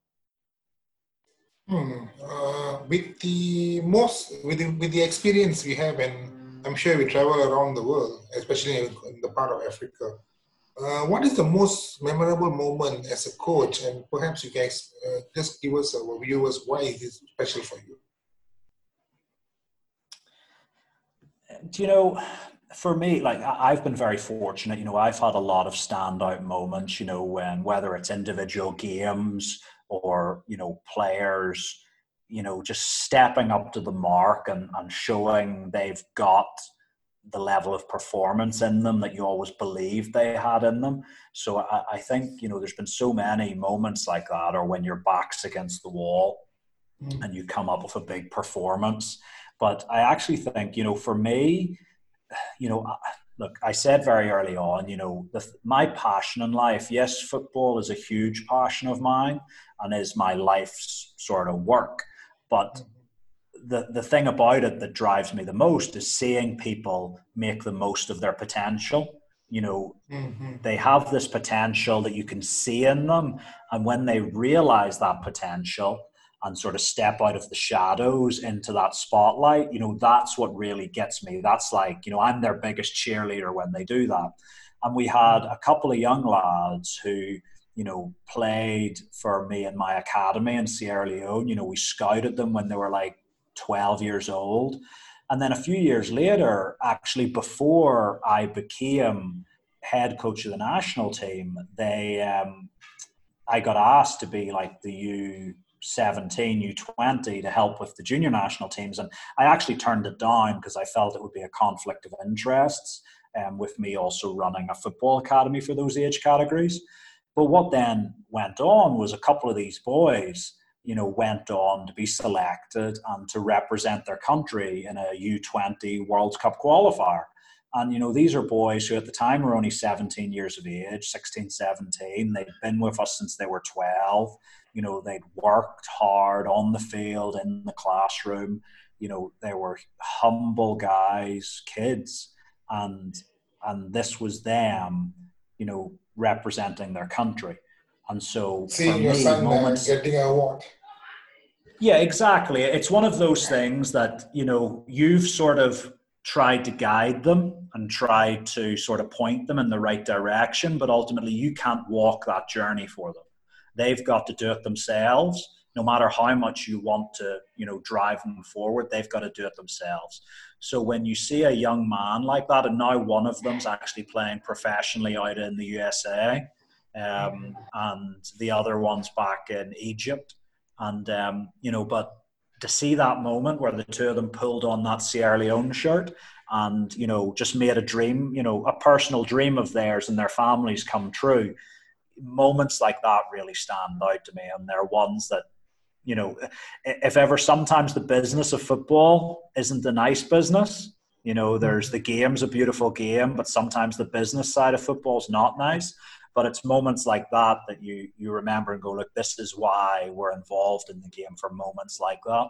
Hmm. Uh, with the most with the, with the experience we have, and I'm sure we travel around the world, especially in, the part of Africa. Uh, what is the most memorable moment as a coach, and perhaps you can uh, just give us our viewers why is it special for you? Do you know? for me, like I've been very fortunate. You know, I've had a lot of standout moments. You know, when whether it's individual games or you know players, you know, just stepping up to the mark and, and showing they've got the level of performance in them that you always believed they had in them. So I, I think you know there's been so many moments like that, or when your back's against the wall mm. and you come up with a big performance. But I actually think you know for me you know, look, I said very early on, you know, the, my passion in life, yes, football is a huge passion of mine and is my life's sort of work. But the, the thing about it that drives me the most is seeing people make the most of their potential. You know, mm-hmm. they have this potential that you can see in them. And when they realize that potential, and sort of step out of the shadows into that spotlight, you know, that's what really gets me. That's like, you know, I'm their biggest cheerleader when they do that. And we had a couple of young lads who, you know, played for me in my academy in Sierra Leone. You know, we scouted them when they were like 12 years old. And then a few years later, actually, before I became head coach of the national team, they, um, I got asked to be like the U 17, U20 to help with the junior national teams. And I actually turned it down because I felt it would be a conflict of interests um, with me also running a football academy for those age categories. But what then went on was a couple of these boys, you know, went on to be selected and to represent their country in a U20 World Cup qualifier. And, you know, these are boys who at the time were only 17 years of age, 16, 17. They'd been with us since they were 12 you know they'd worked hard on the field in the classroom you know they were humble guys kids and and this was them you know representing their country. And so your me, moments, getting award yeah exactly. It's one of those things that you know you've sort of tried to guide them and try to sort of point them in the right direction but ultimately you can't walk that journey for them They've got to do it themselves. No matter how much you want to, you know, drive them forward, they've got to do it themselves. So when you see a young man like that, and now one of them's actually playing professionally out in the USA, um, and the other one's back in Egypt, and um, you know, but to see that moment where the two of them pulled on that Sierra Leone shirt and you know just made a dream, you know, a personal dream of theirs and their families come true moments like that really stand out to me, and they're ones that you know, if ever sometimes the business of football isn't a nice business. You know, there's the game's a beautiful game, but sometimes the business side of football is not nice. But it's moments like that that you you remember and go, look, this is why we're involved in the game for moments like that.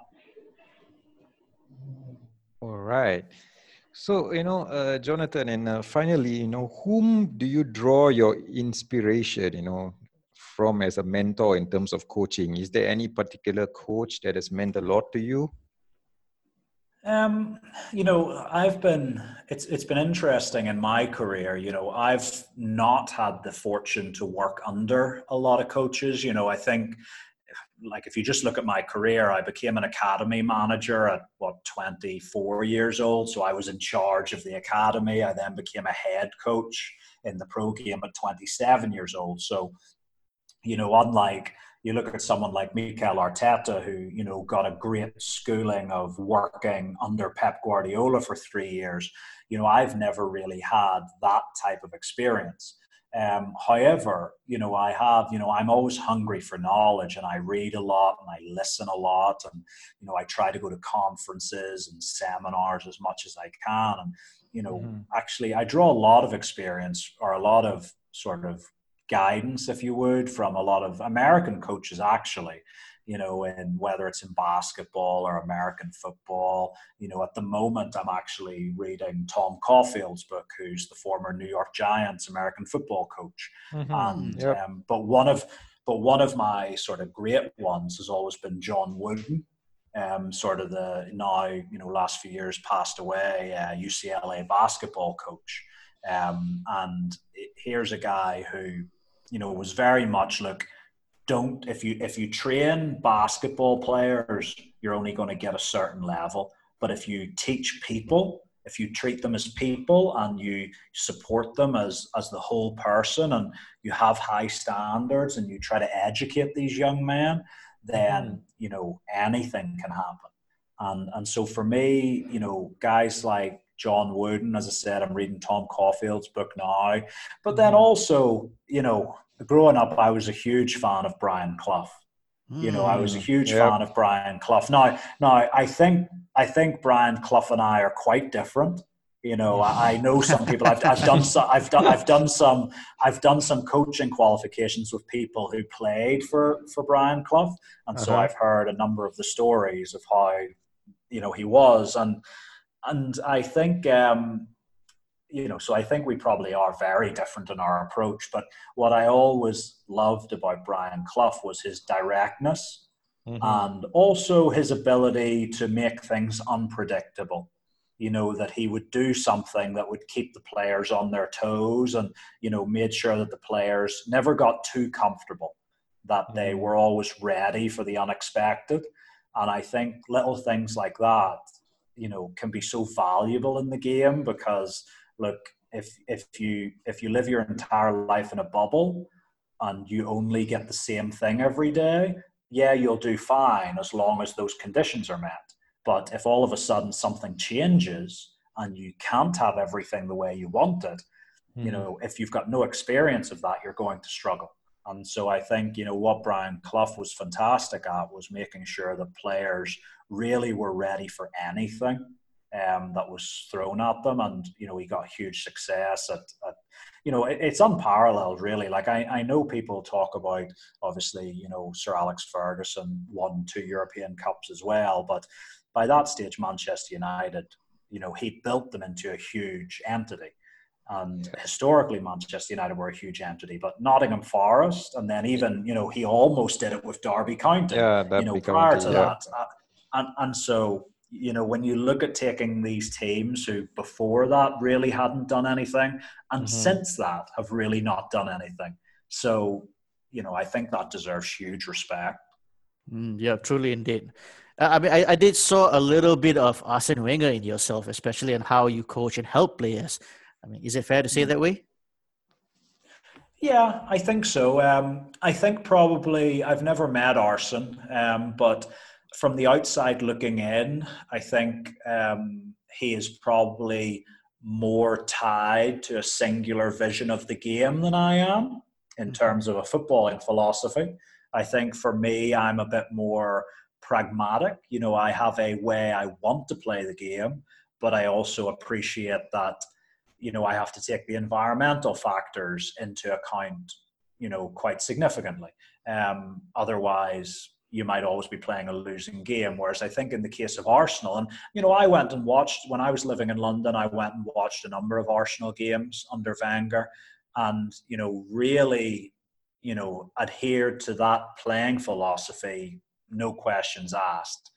All right. So, you know, uh, Johnathan, and uh, finally, you know, whom do you draw your inspiration, you know, from as a mentor in terms of coaching? Is there any particular coach that has meant a lot to you? Um, you know, I've been it's it's been interesting in my career. You know, I've not had the fortune to work under a lot of coaches. You know, I think like if you just look at my career, I became an academy manager at what 24 years old. So I was in charge of the academy. I then became a head coach in the pro game at 27 years old. So, you know, unlike you look at someone like Mikel Arteta, who you know got a great schooling of working under Pep Guardiola for three years. You know, I've never really had that type of experience. Um, however, you know, I have, you know, I'm always hungry for knowledge and I read a lot and I listen a lot and, you know, I try to go to conferences and seminars as much as I can. And, you know, mm-hmm. actually, I draw a lot of experience or a lot of sort of guidance, if you would, from a lot of American coaches, actually. You know, in whether it's in basketball or American football. You know, at the moment, I'm actually reading Tom Caulfield's book, who's the former New York Giants American football coach. Mm-hmm. And yep. um, but one of but one of my sort of great ones has always been John Wooden. Um, sort of the now you know last few years passed away uh, UCLA basketball coach, um, and it, here's a guy who you know was very much look don't if you if you train basketball players you're only going to get a certain level but if you teach people if you treat them as people and you support them as as the whole person and you have high standards and you try to educate these young men then mm-hmm. you know anything can happen and and so for me you know guys like John Wooden as I said I'm reading Tom Caulfield's book now but then mm-hmm. also you know growing up, I was a huge fan of Brian Clough. Mm. You know, I was a hmm. huge yep. fan of Brian Clough. Now, now I think I think Brian Clough and I are quite different. You know, I, I know some people. I've, I've done some. I've done. I've done some. I've done some coaching qualifications with people who played for for Brian Clough, and uh-huh. so I've heard a number of the stories of how, you know, he was, and and I think um, you know, so I think we probably are very different in our approach. But what I always loved about Brian Clough was his directness mm-hmm. and also his ability to make things unpredictable. You know, that he would do something that would keep the players on their toes and, you know, made sure that the players never got too comfortable, that mm-hmm. they were always ready for the unexpected. And I think little things like that, you know, can be so valuable in the game because look, if if you if you live your entire life in a bubble and you only get the same thing every day, yeah, you'll do fine as long as those conditions are met. But if all of a sudden something changes and you can't have everything the way you want it, mm. you hmm. know, if you've got no experience of that, you're going to struggle. And so I think, you know, what Brian Clough was fantastic at was making sure that players really were ready for anything um, that was thrown at them, and you know he got huge success at, at you know it, it's unparalleled really. Like I, I know people talk about obviously you know Sir Alex Ferguson won two European Cups as well, but by that stage Manchester United, you know he built them into a huge entity. And historically, Manchester United were a huge entity, but Nottingham Forest, and then even you know he almost did it with Derby County. Yeah, you know prior to yeah. that, uh, and and so you know, when you look at taking these teams who before that really hadn't done anything and mm-hmm. since that have really not done anything. So, you know, I think that deserves huge respect. Mm, yeah, truly indeed. I mean, I, I did saw a little bit of Arsene Wenger in yourself, especially in how you coach and help players. I mean, is it fair to say mm. that way? Yeah, I think so. Um, I think probably I've never met Arsene, um, but from the outside looking in, I think um, he is probably more tied to a singular vision of the game than I am in mm-hmm. terms of a footballing philosophy. I think for me, I'm a bit more pragmatic. You know, I have a way I want to play the game, but I also appreciate that, you know, I have to take the environmental factors into account, you know, quite significantly. Um, otherwise, you might always be playing a losing game. Whereas I think in the case of Arsenal, and you know, I went and watched when I was living in London, I went and watched a number of Arsenal games under Wenger, and you know, really, you know, adhered to that playing philosophy, no questions asked.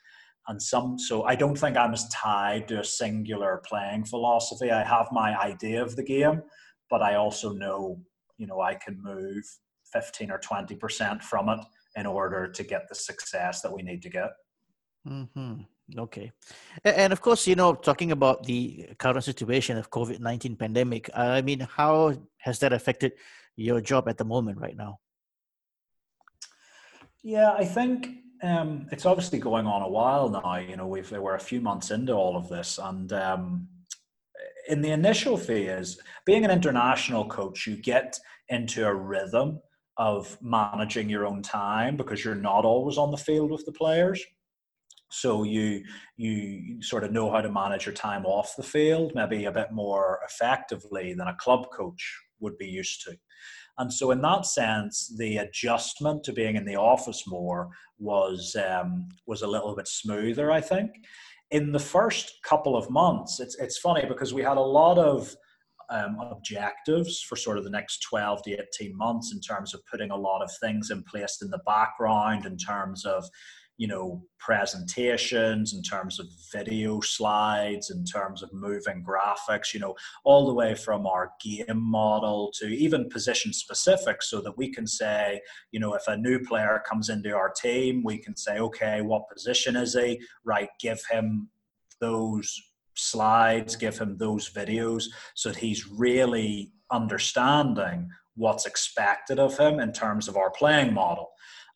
And some, so I don't think I'm as tied to a singular playing philosophy. I have my idea of the game, but I also know, you know, I can move 15 or 20% from it in order to get the success that we need to get. Mm-hmm. Okay, and of course, you know, talking about the current situation of COVID nineteen pandemic, I mean, how has that affected your job at the moment right now? Yeah, I think um, it's obviously going on a while now. You know, we've we're a few months into all of this, and um, in the initial phase, being an international coach, you get into a rhythm of managing your own time because you're not always on the field with the players so you you sort of know how to manage your time off the field maybe a bit more effectively than a club coach would be used to. And so, in that sense, the adjustment to being in the office more was um, was a little bit smoother, I think. In the first couple of months, it's it's funny because we had a lot of um, objectives for sort of the next 12 to 18 months in terms of putting a lot of things in place in the background in terms of you know presentations in terms of video slides in terms of moving graphics you know all the way from our game model to even position specific so that we can say you know if a new player comes into our team we can say okay what position is he? Right give him those slides give him those videos so that he's really understanding what's expected of him in terms of our playing model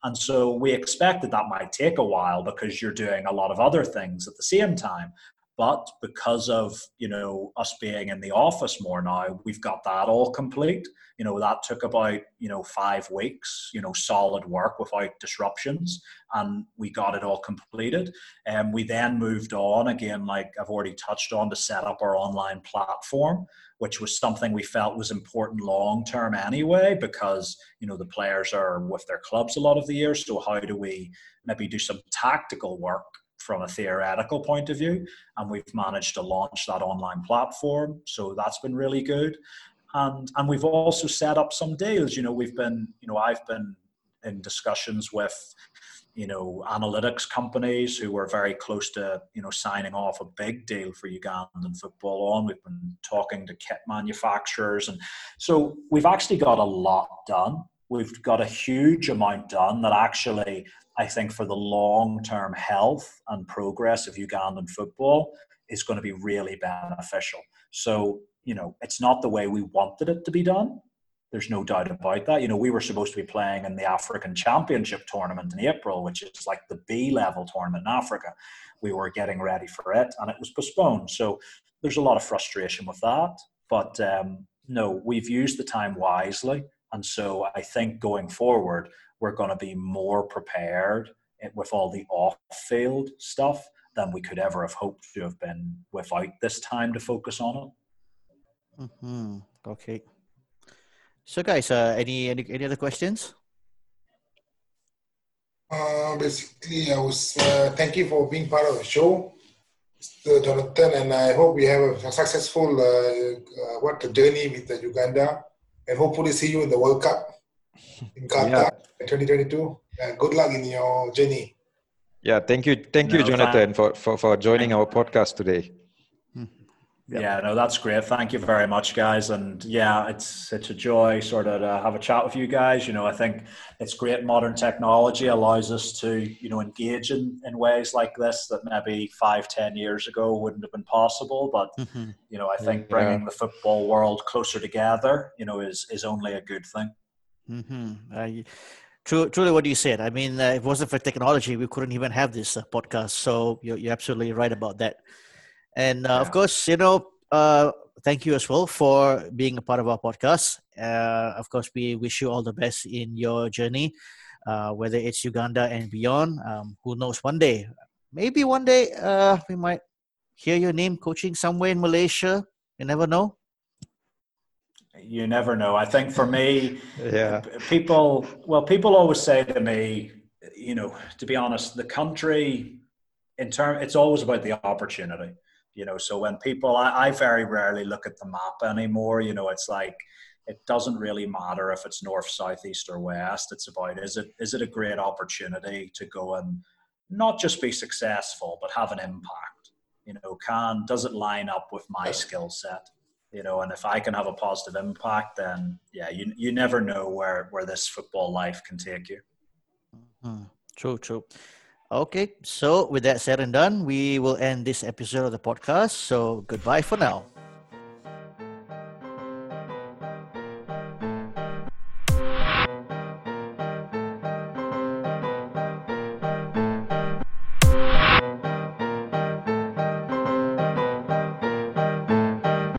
and so we expected that might take a while because you're doing a lot of other things at the same time. But because of you know us being in the office more now, we've got that all complete. You know that took about you know five weeks, you know solid work without disruptions, and we got it all completed. And we then moved on again, like I've already touched on, to set up our online platform which was something we felt was important long term anyway, because you know the players are with their clubs a lot of the year. So how do we maybe do some tactical work from a theoretical point of view? And we've managed to launch that online platform, so that's been really good. And and we've also set up some deals. You know, we've been you know I've been in discussions with you know, analytics companies who were very close to, you know, signing off a big deal for Ugandan football on. We've been talking to kit manufacturers. And so we've actually got a lot done. We've got a huge amount done that actually, I think, for the long term health and progress of Ugandan football is going to be really beneficial. So, you know, it's not the way we wanted it to be done, there's no doubt about that. You know, we were supposed to be playing in the African Championship tournament in April, which is like the B level tournament in Africa. We were getting ready for it and it was postponed. So there's a lot of frustration with that. But um, no, we've used the time wisely. And so I think going forward, we're going to be more prepared with all the off field stuff than we could ever have hoped to have been without this time to focus on it. Mm-hmm. Okay. So, guys, uh, any, any any other questions? Uh, basically, I was uh, thank you for being part of the show, Mr. Johnathan, and I hope we have a successful uh, uh, what the journey with the Uganda, and hopefully see you in the World Cup in Qatar yeah. 2022. good luck in your journey. Yeah, thank you, thank you, Johnathan, for, for for joining our podcast today. Yep. Yeah, no, that's great. Thank you very much, guys. And yeah, it's it's a joy sort of to have a chat with you guys. You know, I think it's great. Modern technology allows us to you know engage in, in ways like this that maybe five, ten years ago wouldn't have been possible. But mm-hmm. you know, I think bringing yeah. the football world closer together, you know, is is only a good thing. Mm-hmm. Uh, True, truly what you said. I mean, uh, if it wasn't for technology, we couldn't even have this uh, podcast. So you're, you're absolutely right about that. And uh, yeah. of course, you know, uh, thank you as well for being a part of our podcast. Uh, of course, we wish you all the best in your journey, uh, whether it's Uganda and beyond. Um, who knows? One day, maybe one day, uh, we might hear your name coaching somewhere in Malaysia. You never know. You never know. I think for me, yeah, people. Well, people always say to me, you know, to be honest, the country in term, it's always about the opportunity you know. So when people I, I very rarely look at the map anymore you know. It's like it doesn't really matter if it's north south east or west. It's about is it is it a great opportunity to go and not just be successful but have an impact you know. Can does it line up with my skill set you know and if i can have a positive impact then yeah you, you never know where where this football life can take you mm-hmm. true true Okay, so with that said and done, we will end this episode of the podcast. So goodbye for now.